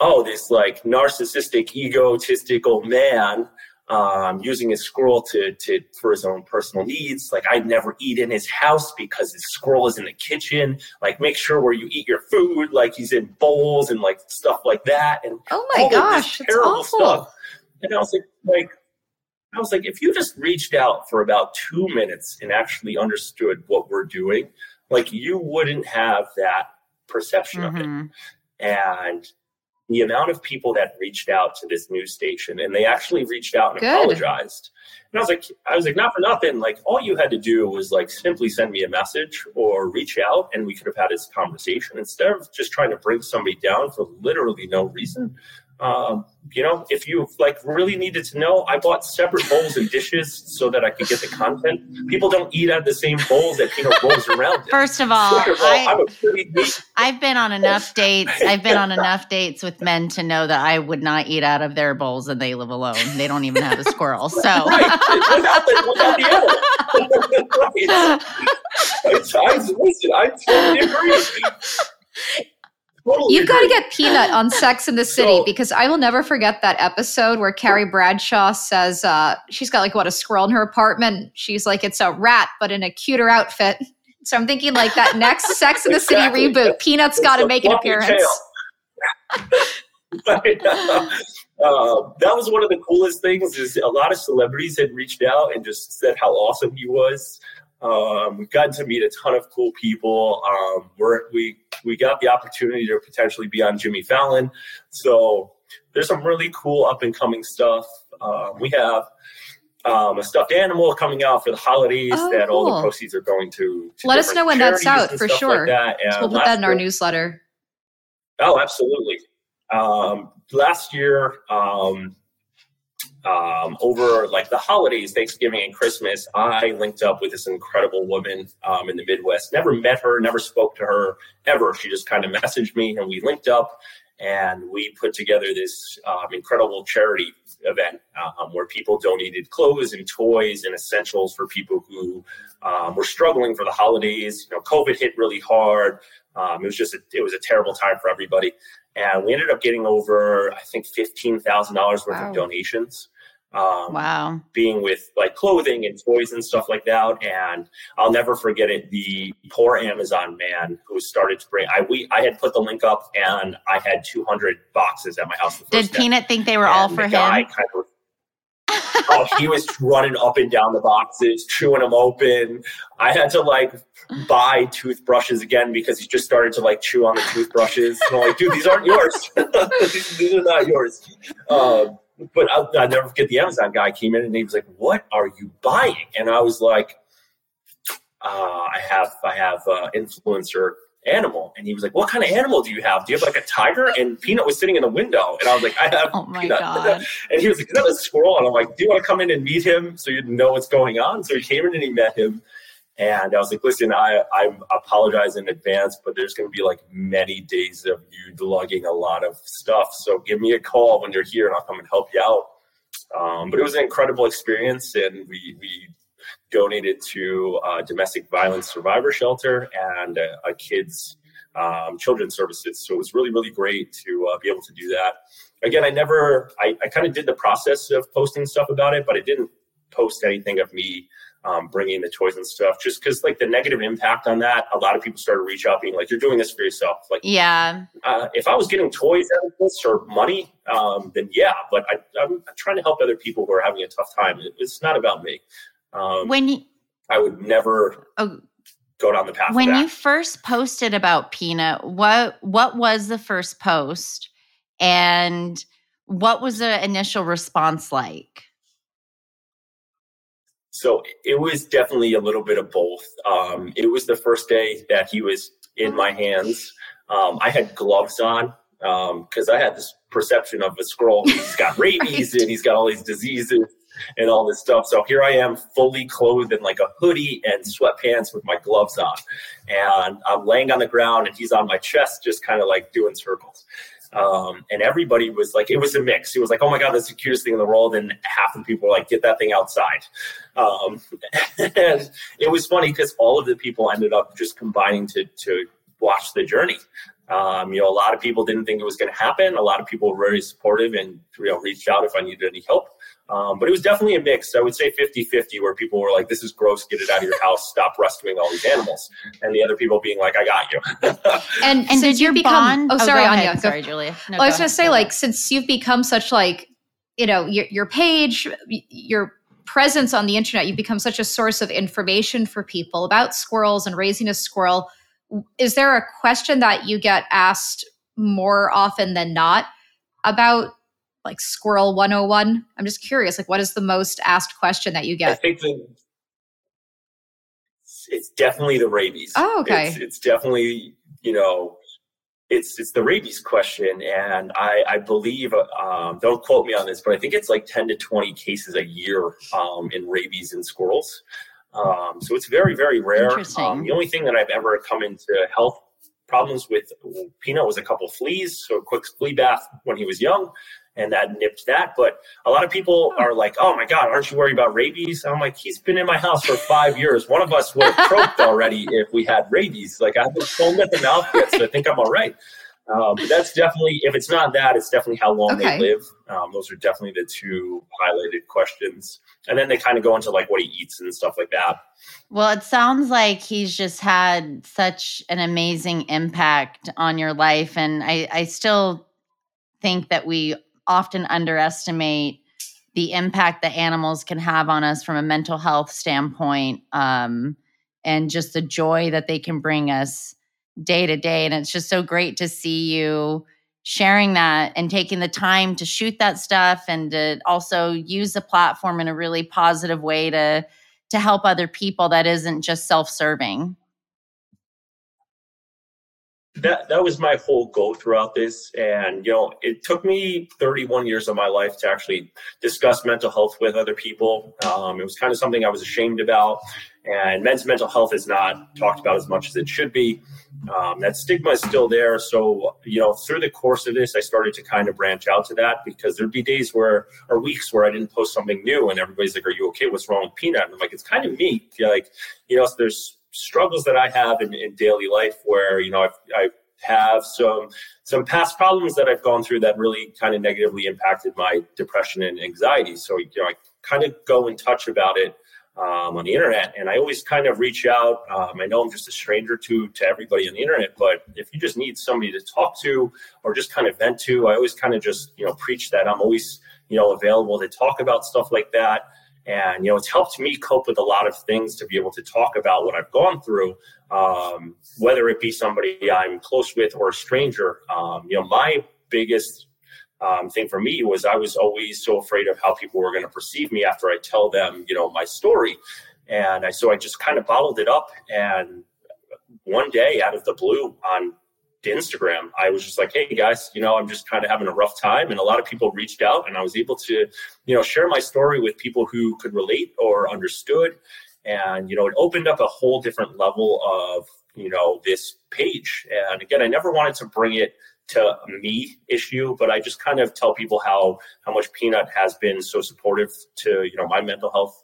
oh, this like narcissistic, egotistical man um, using his squirrel to, to for his own personal needs. Like I'd never eat in his house because his squirrel is in the kitchen. Like make sure where you eat your food, like he's in bowls and like stuff like that. And oh my gosh, terrible stuff. And I was like, like I was like, if you just reached out for about two minutes and actually understood what we're doing, like you wouldn't have that perception mm-hmm. of it. Mm-hmm. And the amount of people that reached out to this news station and they actually reached out and Good. apologized. And I was like, I was like, not for nothing. Like all you had to do was like simply send me a message or reach out and we could have had this conversation instead of just trying to bring somebody down for literally no reason. Um, you know, if you like really needed to know, I bought separate bowls and dishes so that I could get the content. People don't eat out of the same bowls that Peanut rolls around. In. First of all, of all I, I've been on enough dates. I've been on enough dates with men to know that I would not eat out of their bowls and they live alone. They don't even have a squirrel. So right. without the, without the animal. right. I, I, listen, I totally agree. Totally You've got to get Peanut on Sex in the City so, because I will never forget that episode where Carrie Bradshaw says uh, she's got like what a squirrel in her apartment. She's like it's a rat but in a cuter outfit. So I'm thinking like that next Sex in the City exactly. reboot, Peanut's got to make an appearance. uh, that was one of the coolest things. Is a lot of celebrities had reached out and just said how awesome he was. Um, we've gotten to meet a ton of cool people. Um, we're, we we got the opportunity to potentially be on Jimmy Fallon, so there's some really cool up and coming stuff. Um, we have um, a stuffed animal coming out for the holidays oh, that cool. all the proceeds are going to. to Let us know when that's out for sure. Like that. We'll put that in our newsletter. Oh, absolutely. Um, last year, um, over like the holidays, Thanksgiving and Christmas, I linked up with this incredible woman um, in the Midwest. Never met her, never spoke to her ever. She just kind of messaged me and we linked up and we put together this um, incredible charity event um, where people donated clothes and toys and essentials for people who um, were struggling for the holidays. You know, COVID hit really hard. Um, it was just a, it was a terrible time for everybody, and we ended up getting over I think fifteen thousand dollars worth wow. of donations. Um, wow. Being with like clothing and toys and stuff like that. And I'll never forget it. The poor Amazon man who started to bring, I, we, I had put the link up and I had 200 boxes at my house. Did Peanut think they were and all for him? Kind of, oh, he was running up and down the boxes, chewing them open. I had to like buy toothbrushes again because he just started to like chew on the toothbrushes. And I'm like, dude, these aren't yours. these, these, are not yours. Um, but I'll, I'll, never forget the Amazon guy came in and he was like, "What are you buying?" And I was like, uh, "I have I have uh, influencer animal." And he was like, "What kind of animal do you have? Do you have like a tiger?" And Peanut was sitting in the window, and I was like, "I have." Oh my Peanut. god! And he was like, "Is that a squirrel?" And I'm like, "Do you want to come in and meet him so you know what's going on?" So he came in and he met him. And I was like, listen, I, I apologize in advance, but there's going to be like many days of you lugging a lot of stuff. So give me a call when you're here and I'll come and help you out. Um, but it was an incredible experience. And we, we donated to a domestic violence survivor shelter and a, a kids um, children's services. So it was really, really great to uh, be able to do that. Again, I never, I, I kind of did the process of posting stuff about it, but I didn't post anything of me um, bringing the toys and stuff just because like the negative impact on that a lot of people started reach out being like you're doing this for yourself like yeah uh, if i was getting toys out of this or money um, then yeah but I, am trying to help other people who are having a tough time it, it's not about me um, when you, i would never oh, go down the path when you first posted about peanut what what was the first post and what was the initial response like so it was definitely a little bit of both. Um, it was the first day that he was in my hands. Um, I had gloves on because um, I had this perception of a squirrel. He's got rabies right. and he's got all these diseases and all this stuff. So here I am, fully clothed in like a hoodie and sweatpants with my gloves on, and I'm laying on the ground and he's on my chest, just kind of like doing circles. Um, and everybody was like, it was a mix. It was like, oh my God, that's the cutest thing in the world. And half the people were like, get that thing outside. Um, and it was funny because all of the people ended up just combining to, to watch the journey. Um, you know, a lot of people didn't think it was going to happen. A lot of people were very supportive and, you know, reached out if I needed any help. Um, but it was definitely a mix. I would say 50 50, where people were like, this is gross, get it out of your house, stop rescuing all these animals. And the other people being like, I got you. and and did you become, bond? Oh, oh sorry, Anya. Go, sorry, Julia. No, well, I was going to say, like, since you've become such like, you know, your, your page, your presence on the internet, you've become such a source of information for people about squirrels and raising a squirrel. Is there a question that you get asked more often than not about like squirrel 101? I'm just curious, like what is the most asked question that you get? I think the, it's definitely the rabies. Oh, okay. It's, it's definitely, you know, it's it's the rabies question, and I, I believe um, don't quote me on this, but I think it's like ten to twenty cases a year um, in rabies in squirrels. Um, so it's very very rare. Um, the only thing that I've ever come into health problems with Peanut was a couple fleas, so a quick flea bath when he was young, and that nipped that. But a lot of people are like, "Oh my God, aren't you worried about rabies?" I'm like, "He's been in my house for five years. One of us would have croaked already if we had rabies. Like I haven't foamed at the mouth yet, so I think I'm all right." Um, but that's definitely, if it's not that, it's definitely how long okay. they live. Um, those are definitely the two highlighted questions. And then they kind of go into like what he eats and stuff like that. Well, it sounds like he's just had such an amazing impact on your life. And I, I still think that we often underestimate the impact that animals can have on us from a mental health standpoint um, and just the joy that they can bring us day to day. And it's just so great to see you sharing that and taking the time to shoot that stuff and to also use the platform in a really positive way to to help other people that isn't just self-serving that that was my whole goal throughout this. And you know it took me 31 years of my life to actually discuss mental health with other people. Um, it was kind of something i was ashamed about. And men's mental health is not talked about as much as it should be. Um, that stigma is still there. So you know through the course of this i started to kind of branch out to that because there'd be days where or weeks where i didn't post something new and everybody's like are you okay? What's wrong with peanut? And i'm like it's kind of me like you know there's struggles that I have in, in daily life where, you know, I've, I have some some past problems that I've gone through that really kind of negatively impacted my depression and anxiety. So, you know, I kind of go in touch about it um, on the internet, and I always kind of reach out. Um, I know I'm just a stranger to to everybody on the internet, but if you just need somebody to talk to or just kind of vent to, I always kind of just you know preach that I'm always you know available to talk about stuff like that. And, you know, it's helped me cope with a lot of things to be able to talk about what I've gone through, um, whether it be somebody I'm close with or a stranger. Um, you know, my biggest um, thing for me was I was always so afraid of how people were going to perceive me after I tell them, you know, my story. And I, so I just kind of bottled it up. And one day out of the blue on to Instagram, I was just like, hey guys, you know, I'm just kind of having a rough time. And a lot of people reached out and I was able to, you know, share my story with people who could relate or understood. And, you know, it opened up a whole different level of, you know, this page. And again, I never wanted to bring it to me issue, but I just kind of tell people how how much Peanut has been so supportive to, you know, my mental health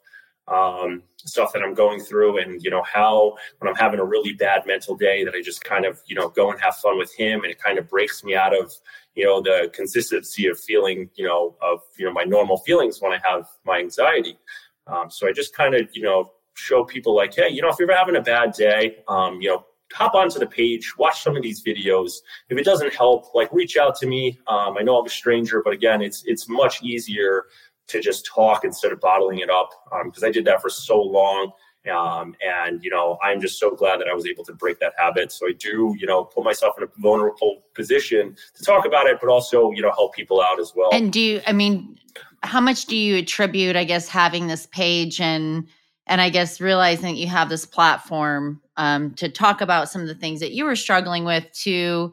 um, stuff that I'm going through, and you know how when I'm having a really bad mental day, that I just kind of you know go and have fun with him, and it kind of breaks me out of you know the consistency of feeling you know of you know my normal feelings when I have my anxiety. Um, so I just kind of you know show people like, hey, you know, if you're having a bad day, um, you know, hop onto the page, watch some of these videos. If it doesn't help, like reach out to me. Um, I know I'm a stranger, but again, it's it's much easier to just talk instead of bottling it up because um, I did that for so long. Um, and you know, I'm just so glad that I was able to break that habit. So I do, you know, put myself in a vulnerable position to talk about it, but also, you know, help people out as well. And do you, I mean, how much do you attribute, I guess, having this page and and I guess realizing that you have this platform um, to talk about some of the things that you were struggling with to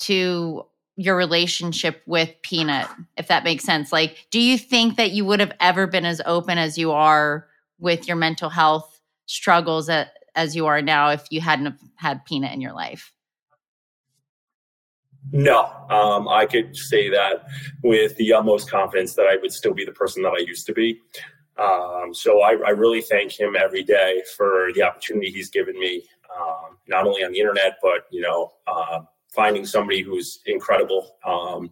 to your relationship with Peanut, if that makes sense. Like, do you think that you would have ever been as open as you are with your mental health struggles at, as you are now if you hadn't had Peanut in your life? No, um, I could say that with the utmost confidence that I would still be the person that I used to be. Um, so I, I, really thank him every day for the opportunity he's given me, um, not only on the internet, but you know, um, finding somebody who's incredible um,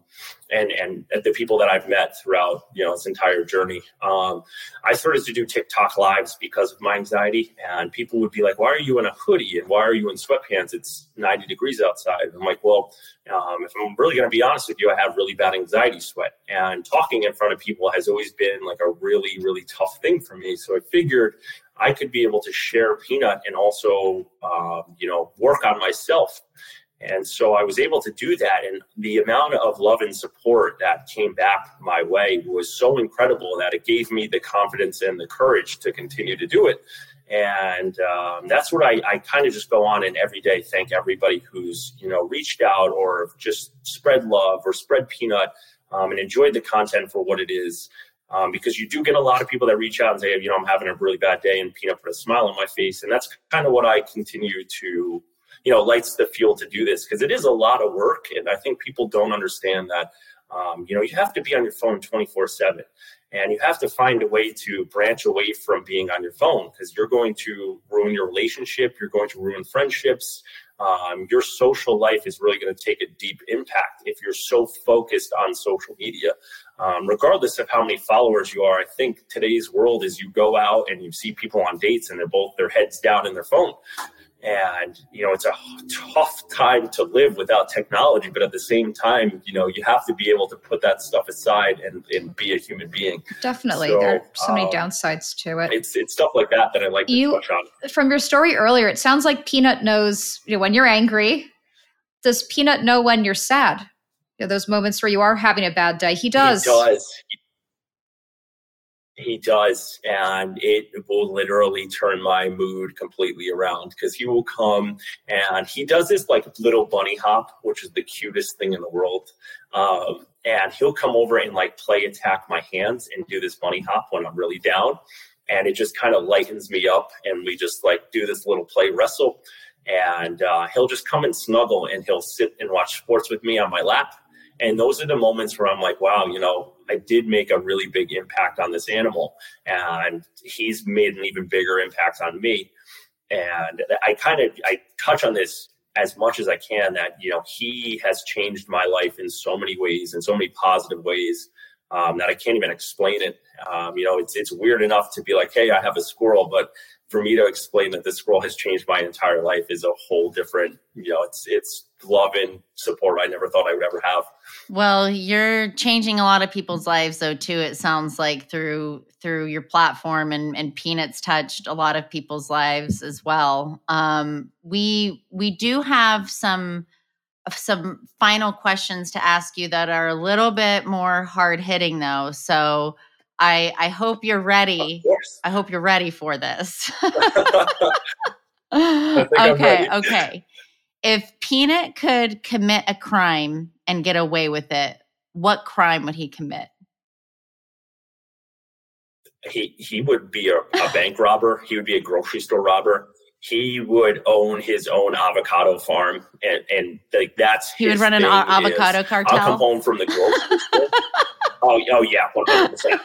and and the people that I've met throughout you know this entire journey. Um, I started to do TikTok lives because of my anxiety, and people would be like, "Why are you in a hoodie and why are you in sweatpants? It's 90 degrees outside." I'm like, "Well, um, if I'm really going to be honest with you, I have really bad anxiety sweat, and talking in front of people has always been like a really really tough thing for me. So I figured." I could be able to share Peanut and also, um, you know, work on myself and so I was able to do that. And the amount of love and support that came back my way was so incredible that it gave me the confidence and the courage to continue to do it. And um, that's what I, I kind of just go on and every day thank everybody who's, you know, reached out or just spread love or spread peanut um, and enjoyed the content for what it is. Um, because you do get a lot of people that reach out and say, you know, I'm having a really bad day and peanut put a smile on my face. And that's kind of what I continue to you know lights the fuel to do this because it is a lot of work and i think people don't understand that um, you know you have to be on your phone 24 7 and you have to find a way to branch away from being on your phone because you're going to ruin your relationship you're going to ruin friendships um, your social life is really going to take a deep impact if you're so focused on social media. Um, regardless of how many followers you are i think today's world is you go out and you see people on dates and they're both their heads down in their phone and you know it's a tough time to live without technology but at the same time you know you have to be able to put that stuff aside and, and be a human being. Definitely. So, there are so many um, downsides to it. it's it's stuff like that that i like you, from your story earlier it sounds like peanut knows you know, when you're angry does peanut know when you're sad? You know, those moments where you are having a bad day. He does. he does he does, and it will literally turn my mood completely around because he will come and he does this like little bunny hop, which is the cutest thing in the world. Um, and he'll come over and like play attack my hands and do this bunny hop when I'm really down. And it just kind of lightens me up, and we just like do this little play wrestle. And uh, he'll just come and snuggle, and he'll sit and watch sports with me on my lap and those are the moments where I'm like, wow, you know, I did make a really big impact on this animal, and he's made an even bigger impact on me. And I kind of I touch on this as much as I can that you know he has changed my life in so many ways, in so many positive ways um, that I can't even explain it. Um, you know, it's it's weird enough to be like, hey, I have a squirrel, but for me to explain that this squirrel has changed my entire life is a whole different. You know, it's it's love and support I never thought I would ever have. Well, you're changing a lot of people's lives though too. It sounds like through through your platform and, and Peanuts touched a lot of people's lives as well. Um, we we do have some some final questions to ask you that are a little bit more hard hitting though. So I I hope you're ready. I hope you're ready for this. okay, okay. If Peanut could commit a crime and get away with it, what crime would he commit? He he would be a, a bank robber. He would be a grocery store robber. He would own his own avocado farm, and and like that's he would run an avocado cartel. I'll come home from the grocery store. oh, oh yeah, one hundred percent.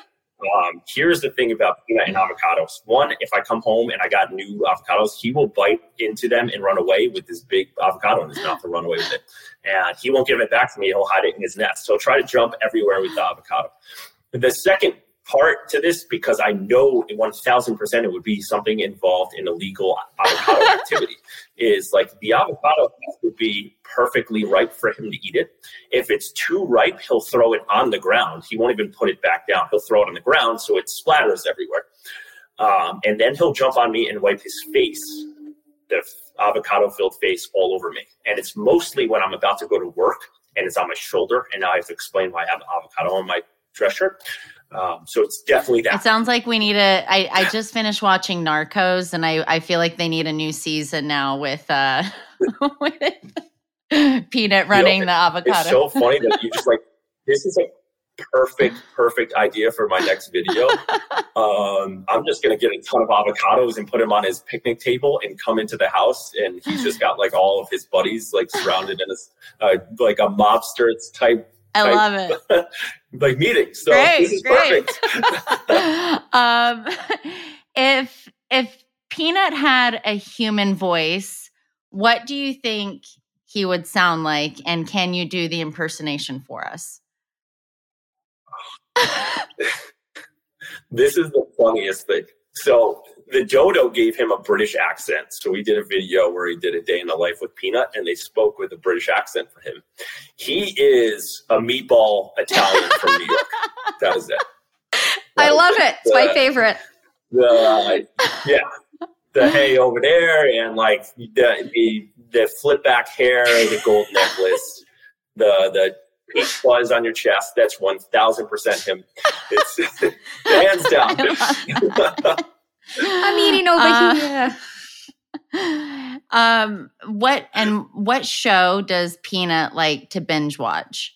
Um, here's the thing about peanut and avocados. One, if I come home and I got new avocados, he will bite into them and run away with this big avocado in his mouth and run away with it. And he won't give it back to me. He'll hide it in his nest. So try to jump everywhere with the avocado. The second part to this because I know 1000% it would be something involved in illegal avocado activity. Is like the avocado would be perfectly ripe for him to eat it. If it's too ripe, he'll throw it on the ground. He won't even put it back down. He'll throw it on the ground so it splatters everywhere. Um, and then he'll jump on me and wipe his face, the avocado filled face, all over me. And it's mostly when I'm about to go to work and it's on my shoulder. And now I have to explain why I have avocado on my dress shirt. Um, so it's definitely that. It sounds like we need a. I, I just finished watching Narcos, and I, I feel like they need a new season now with uh with Peanut running you know, the avocado. It's so funny that you just like this is a perfect perfect idea for my next video. um, I'm just gonna get a ton of avocados and put them on his picnic table and come into the house, and he's just got like all of his buddies like surrounded in a uh, like a mobster type I love it. like meetings. So great, this is great. perfect. um, if if Peanut had a human voice, what do you think he would sound like? And can you do the impersonation for us? this is the funniest thing. So the dodo gave him a British accent. So we did a video where he did a day in the life with Peanut, and they spoke with a British accent for him. He is a meatball Italian from New York. That is it. That I love it. It's the, my favorite. The uh, yeah, the hay over there, and like the the, the flip back hair, the gold necklace, the the pink fuzz on your chest. That's one thousand percent him. It's hands down. I'm eating over uh, here. Um, what and what show does Peanut like to binge watch?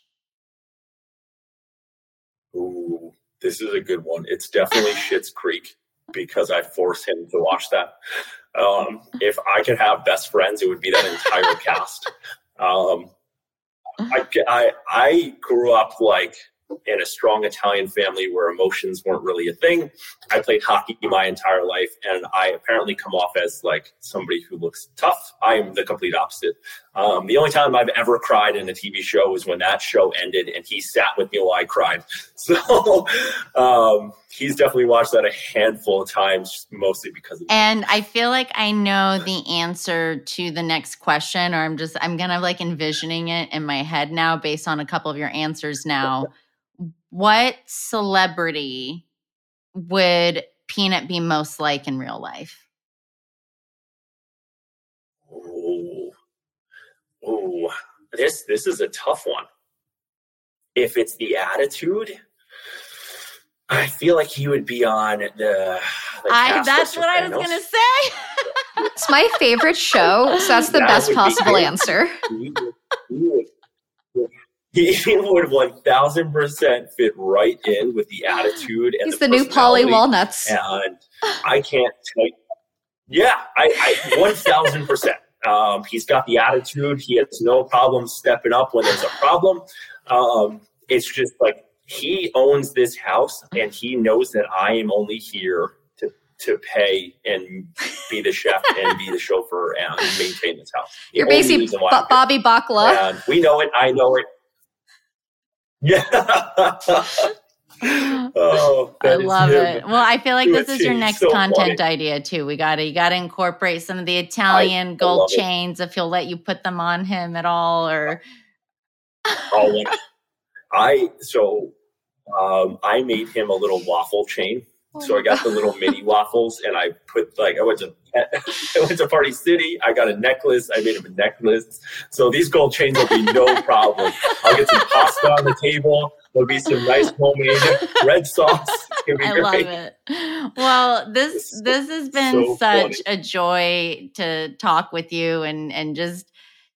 Ooh, this is a good one. It's definitely Schitt's Creek because I force him to watch that. Um, if I could have best friends, it would be that entire cast. Um, I, I I grew up like in a strong Italian family where emotions weren't really a thing. I played hockey my entire life, and I apparently come off as like somebody who looks tough. I am the complete opposite. Um, the only time I've ever cried in a TV show was when that show ended, and he sat with me while I cried. So um, he's definitely watched that a handful of times, mostly because. of And I feel like I know the answer to the next question, or I'm just I'm kind of like envisioning it in my head now, based on a couple of your answers now what celebrity would Peanut be most like in real life? Oh, oh, this this is a tough one. If it's the attitude, I feel like he would be on the. the I, that's what I was gonna say. it's my favorite show, so that's the that best possible answer. He would, he would, he would one thousand percent fit right in with the attitude and he's the, the new Paulie Walnuts. And I can't tell you, yeah, I one thousand percent. Um, he's got the attitude. He has no problem stepping up when there's a problem. Um, it's just like he owns this house, and he knows that I am only here to to pay and be the chef and be the chauffeur and maintain this house. The You're basically B- Bobby Bacala. And we know it. I know it. Yeah. oh, I love it. Well, I feel like this is your next so content funny. idea too. We gotta you gotta incorporate some of the Italian I, gold I chains it. if he'll let you put them on him at all or oh, I so um, I made him a little waffle chain Oh so I got the little mini waffles and I put like I went to I went to Party City. I got a necklace. I made him a necklace. So these gold chains will be no problem. I'll get some pasta on the table. There'll be some nice homemade red sauce. I great. love it. Well, this so, this has been so such funny. a joy to talk with you and and just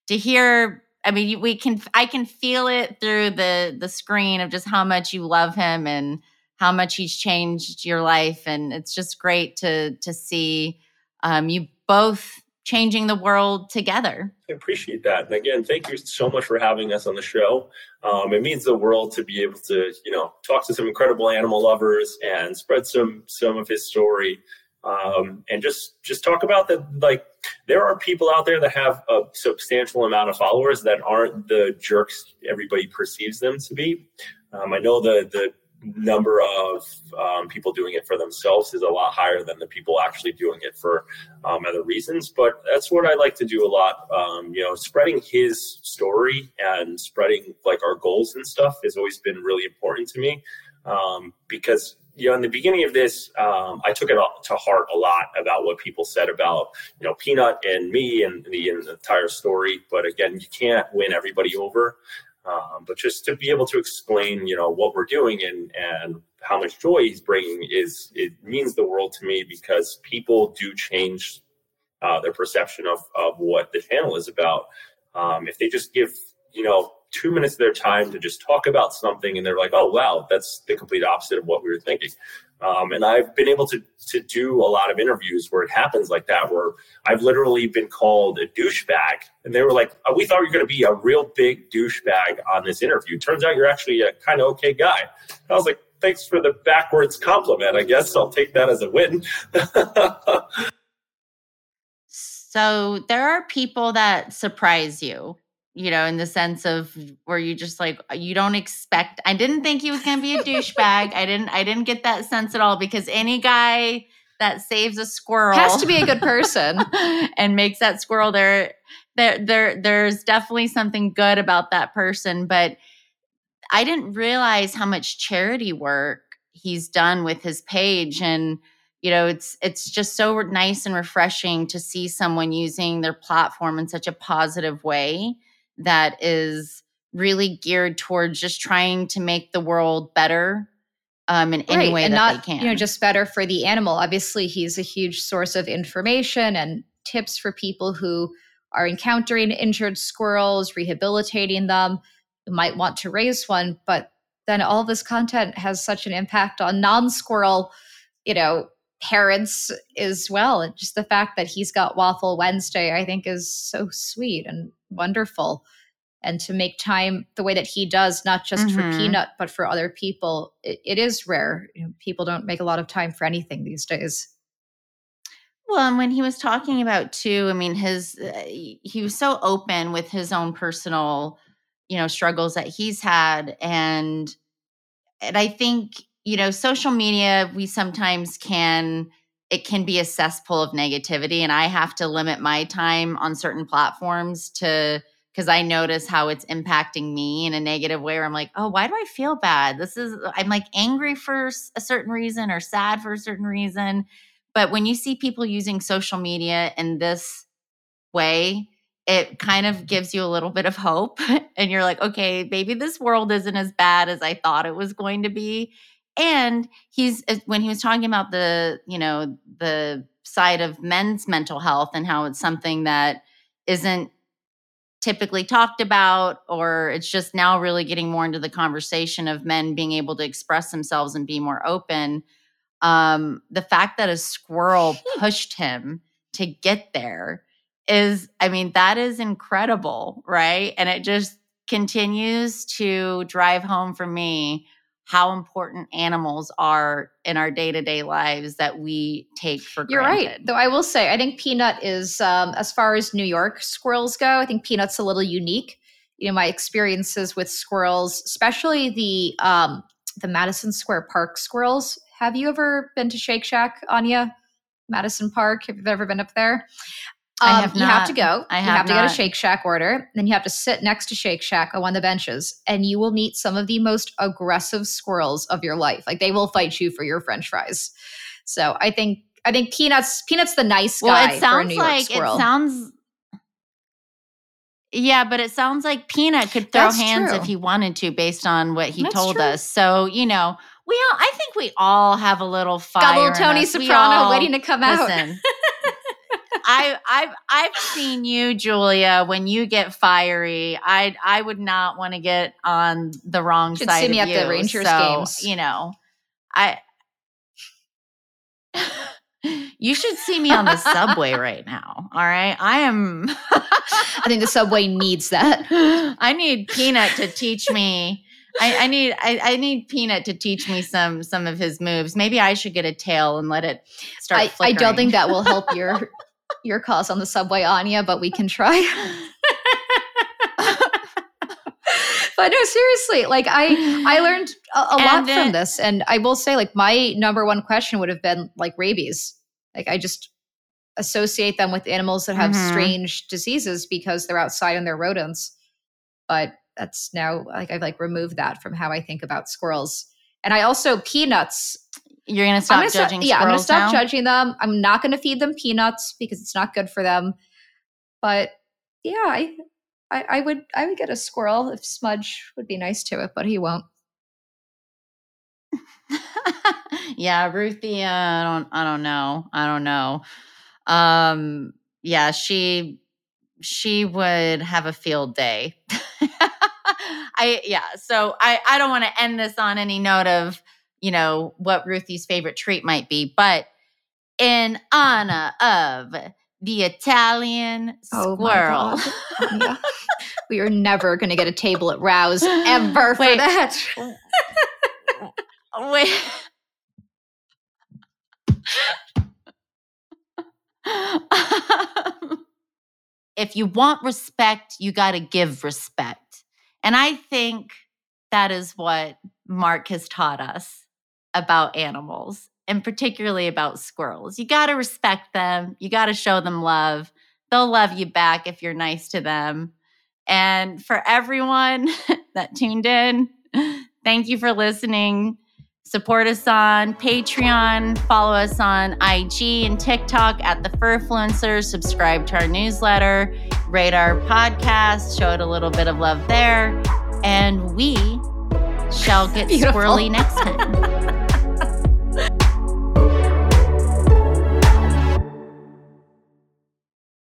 to hear I mean, we can I can feel it through the the screen of just how much you love him and how much he's changed your life and it's just great to to see um, you both changing the world together. I appreciate that. And again thank you so much for having us on the show. Um, it means the world to be able to you know talk to some incredible animal lovers and spread some some of his story. Um, and just just talk about that like there are people out there that have a substantial amount of followers that aren't the jerks everybody perceives them to be. Um, i know the the number of um, people doing it for themselves is a lot higher than the people actually doing it for um, other reasons. But that's what I like to do a lot. Um, you know, spreading his story and spreading like our goals and stuff has always been really important to me um, because. You know, in the beginning of this, um, I took it to heart a lot about what people said about, you know, Peanut and me and the, and the entire story. But again, you can't win everybody over. Um, but just to be able to explain, you know, what we're doing and and how much joy he's bringing is it means the world to me because people do change uh, their perception of of what the channel is about. Um, if they just give, you know, two minutes of their time to just talk about something, and they're like, "Oh, wow, that's the complete opposite of what we were thinking." Um, and I've been able to to do a lot of interviews where it happens like that, where I've literally been called a douchebag, and they were like, oh, "We thought you were going to be a real big douchebag on this interview. Turns out you're actually a kind of okay guy." And I was like, "Thanks for the backwards compliment. I guess I'll take that as a win." so there are people that surprise you you know, in the sense of where you just like uh, you don't expect. I didn't think he was going to be a douchebag. I didn't. I didn't get that sense at all because any guy that saves a squirrel has to be a good person and makes that squirrel there. There, there, there's definitely something good about that person, but I didn't realize how much charity work he's done with his page and you know it's it's just so nice and refreshing to see someone using their platform in such a positive way that is really geared towards just trying to make the world better um, in any way and that not, they can. You know, just better for the animal. Obviously, he's a huge source of information and tips for people who are encountering injured squirrels, rehabilitating them, might want to raise one. But then all this content has such an impact on non-squirrel, you know, parents as well. And just the fact that he's got Waffle Wednesday, I think, is so sweet and wonderful. And to make time the way that he does, not just Mhm. for Peanut, but for other people, it, it is rare. You know, people don't make a lot of time for anything these days. Well, and when he was talking about too, I mean, his uh, he was so open with his own personal, you know, struggles that he's had, and and I think you know, social media we sometimes can it can be a cesspool of negativity, and I have to limit my time on certain platforms to because I notice how it's impacting me in a negative way. Where I'm like, oh, why do I feel bad? This is I'm like angry for a certain reason or sad for a certain reason but when you see people using social media in this way, it kind of gives you a little bit of hope. And you're like, okay, maybe this world isn't as bad as I thought it was going to be. And he's, uh, when he was talking about the, you know, the side of men's mental health and how it's something that isn't typically talked about, or it's just now really getting more into the conversation of men being able to express themselves and be more open um, the fact that a squirrel pushed him to get there is, I mean, that is incredible, right? And it just continues to drive home for me how important animals are in our day-to-day lives that we take for granted. You're granted. right. Though I will say, I think Peanut is, um, as far as New York squirrels go, I think Peanut's a little unique. You know, my experiences with squirrels, especially the um, the Madison Square Park squirrels. Have you ever been to Shake Shack, Anya? Madison Park. Have you ever been up there? I Um, have you have to go. I you have have to get a. Shake Shack order. Then you have to sit next to Shake Shack on one of the benches, and you will meet some of the most aggressive squirrels of your life. Like they will fight you for your French fries. So I think I think Peanuts Peanuts the nice guy well, it sounds like squirrel. it sounds yeah, but it sounds like Peanut could throw That's hands true. if he wanted to, based on what he That's told true. us. So you know, we all I think we all have a little fire. In Tony. Soprano all- waiting to come out. I, I've I've seen you, Julia. When you get fiery, I I would not want to get on the wrong Should side see me of at the you. Rangers So, games. You know, I. You should see me on the subway right now. All right, I am. I think the subway needs that. I need Peanut to teach me. I, I need I, I need Peanut to teach me some some of his moves. Maybe I should get a tail and let it start. I, I don't think that will help your your cause on the subway, Anya, but we can try. but no, seriously, like I I learned a, a lot And from this, and I will say, like my number one question would have been like rabies. Like I just associate them with animals that have Mhm. strange diseases because they're outside and they're rodents. But that's now like I've like removed that from how I think about squirrels. And I also peanuts You're gonna stop gonna judging Stop, yeah, I'm gonna stop now? judging them. I'm not gonna feed them peanuts because it's not good for them. But yeah, I, I, I would, I would get a squirrel if Smudge would be nice to it, but he won't. yeah, Ruthie, uh, I don't I don't know. I don't know. Um yeah, she she would have a field day. I yeah, so I I don't want to end this on any note of, you know, what Ruthie's favorite treat might be, but in honor of the Italian Oh squirrel. God, Anya. we are never gonna get a table at Rao's ever for Wait. that. Wait. if you want respect, you got to give respect. And I think that is what Mark has taught us about animals and particularly about squirrels. You got to respect them, you got to show them love. They'll love you back if you're nice to them. And for everyone that tuned in, thank you for listening. Support us on Patreon, follow us on IG and TikTok at the Furfluencers, subscribe to our newsletter, rate our podcast, show it a little bit of love there, and we shall get Beautiful. squirrely next time.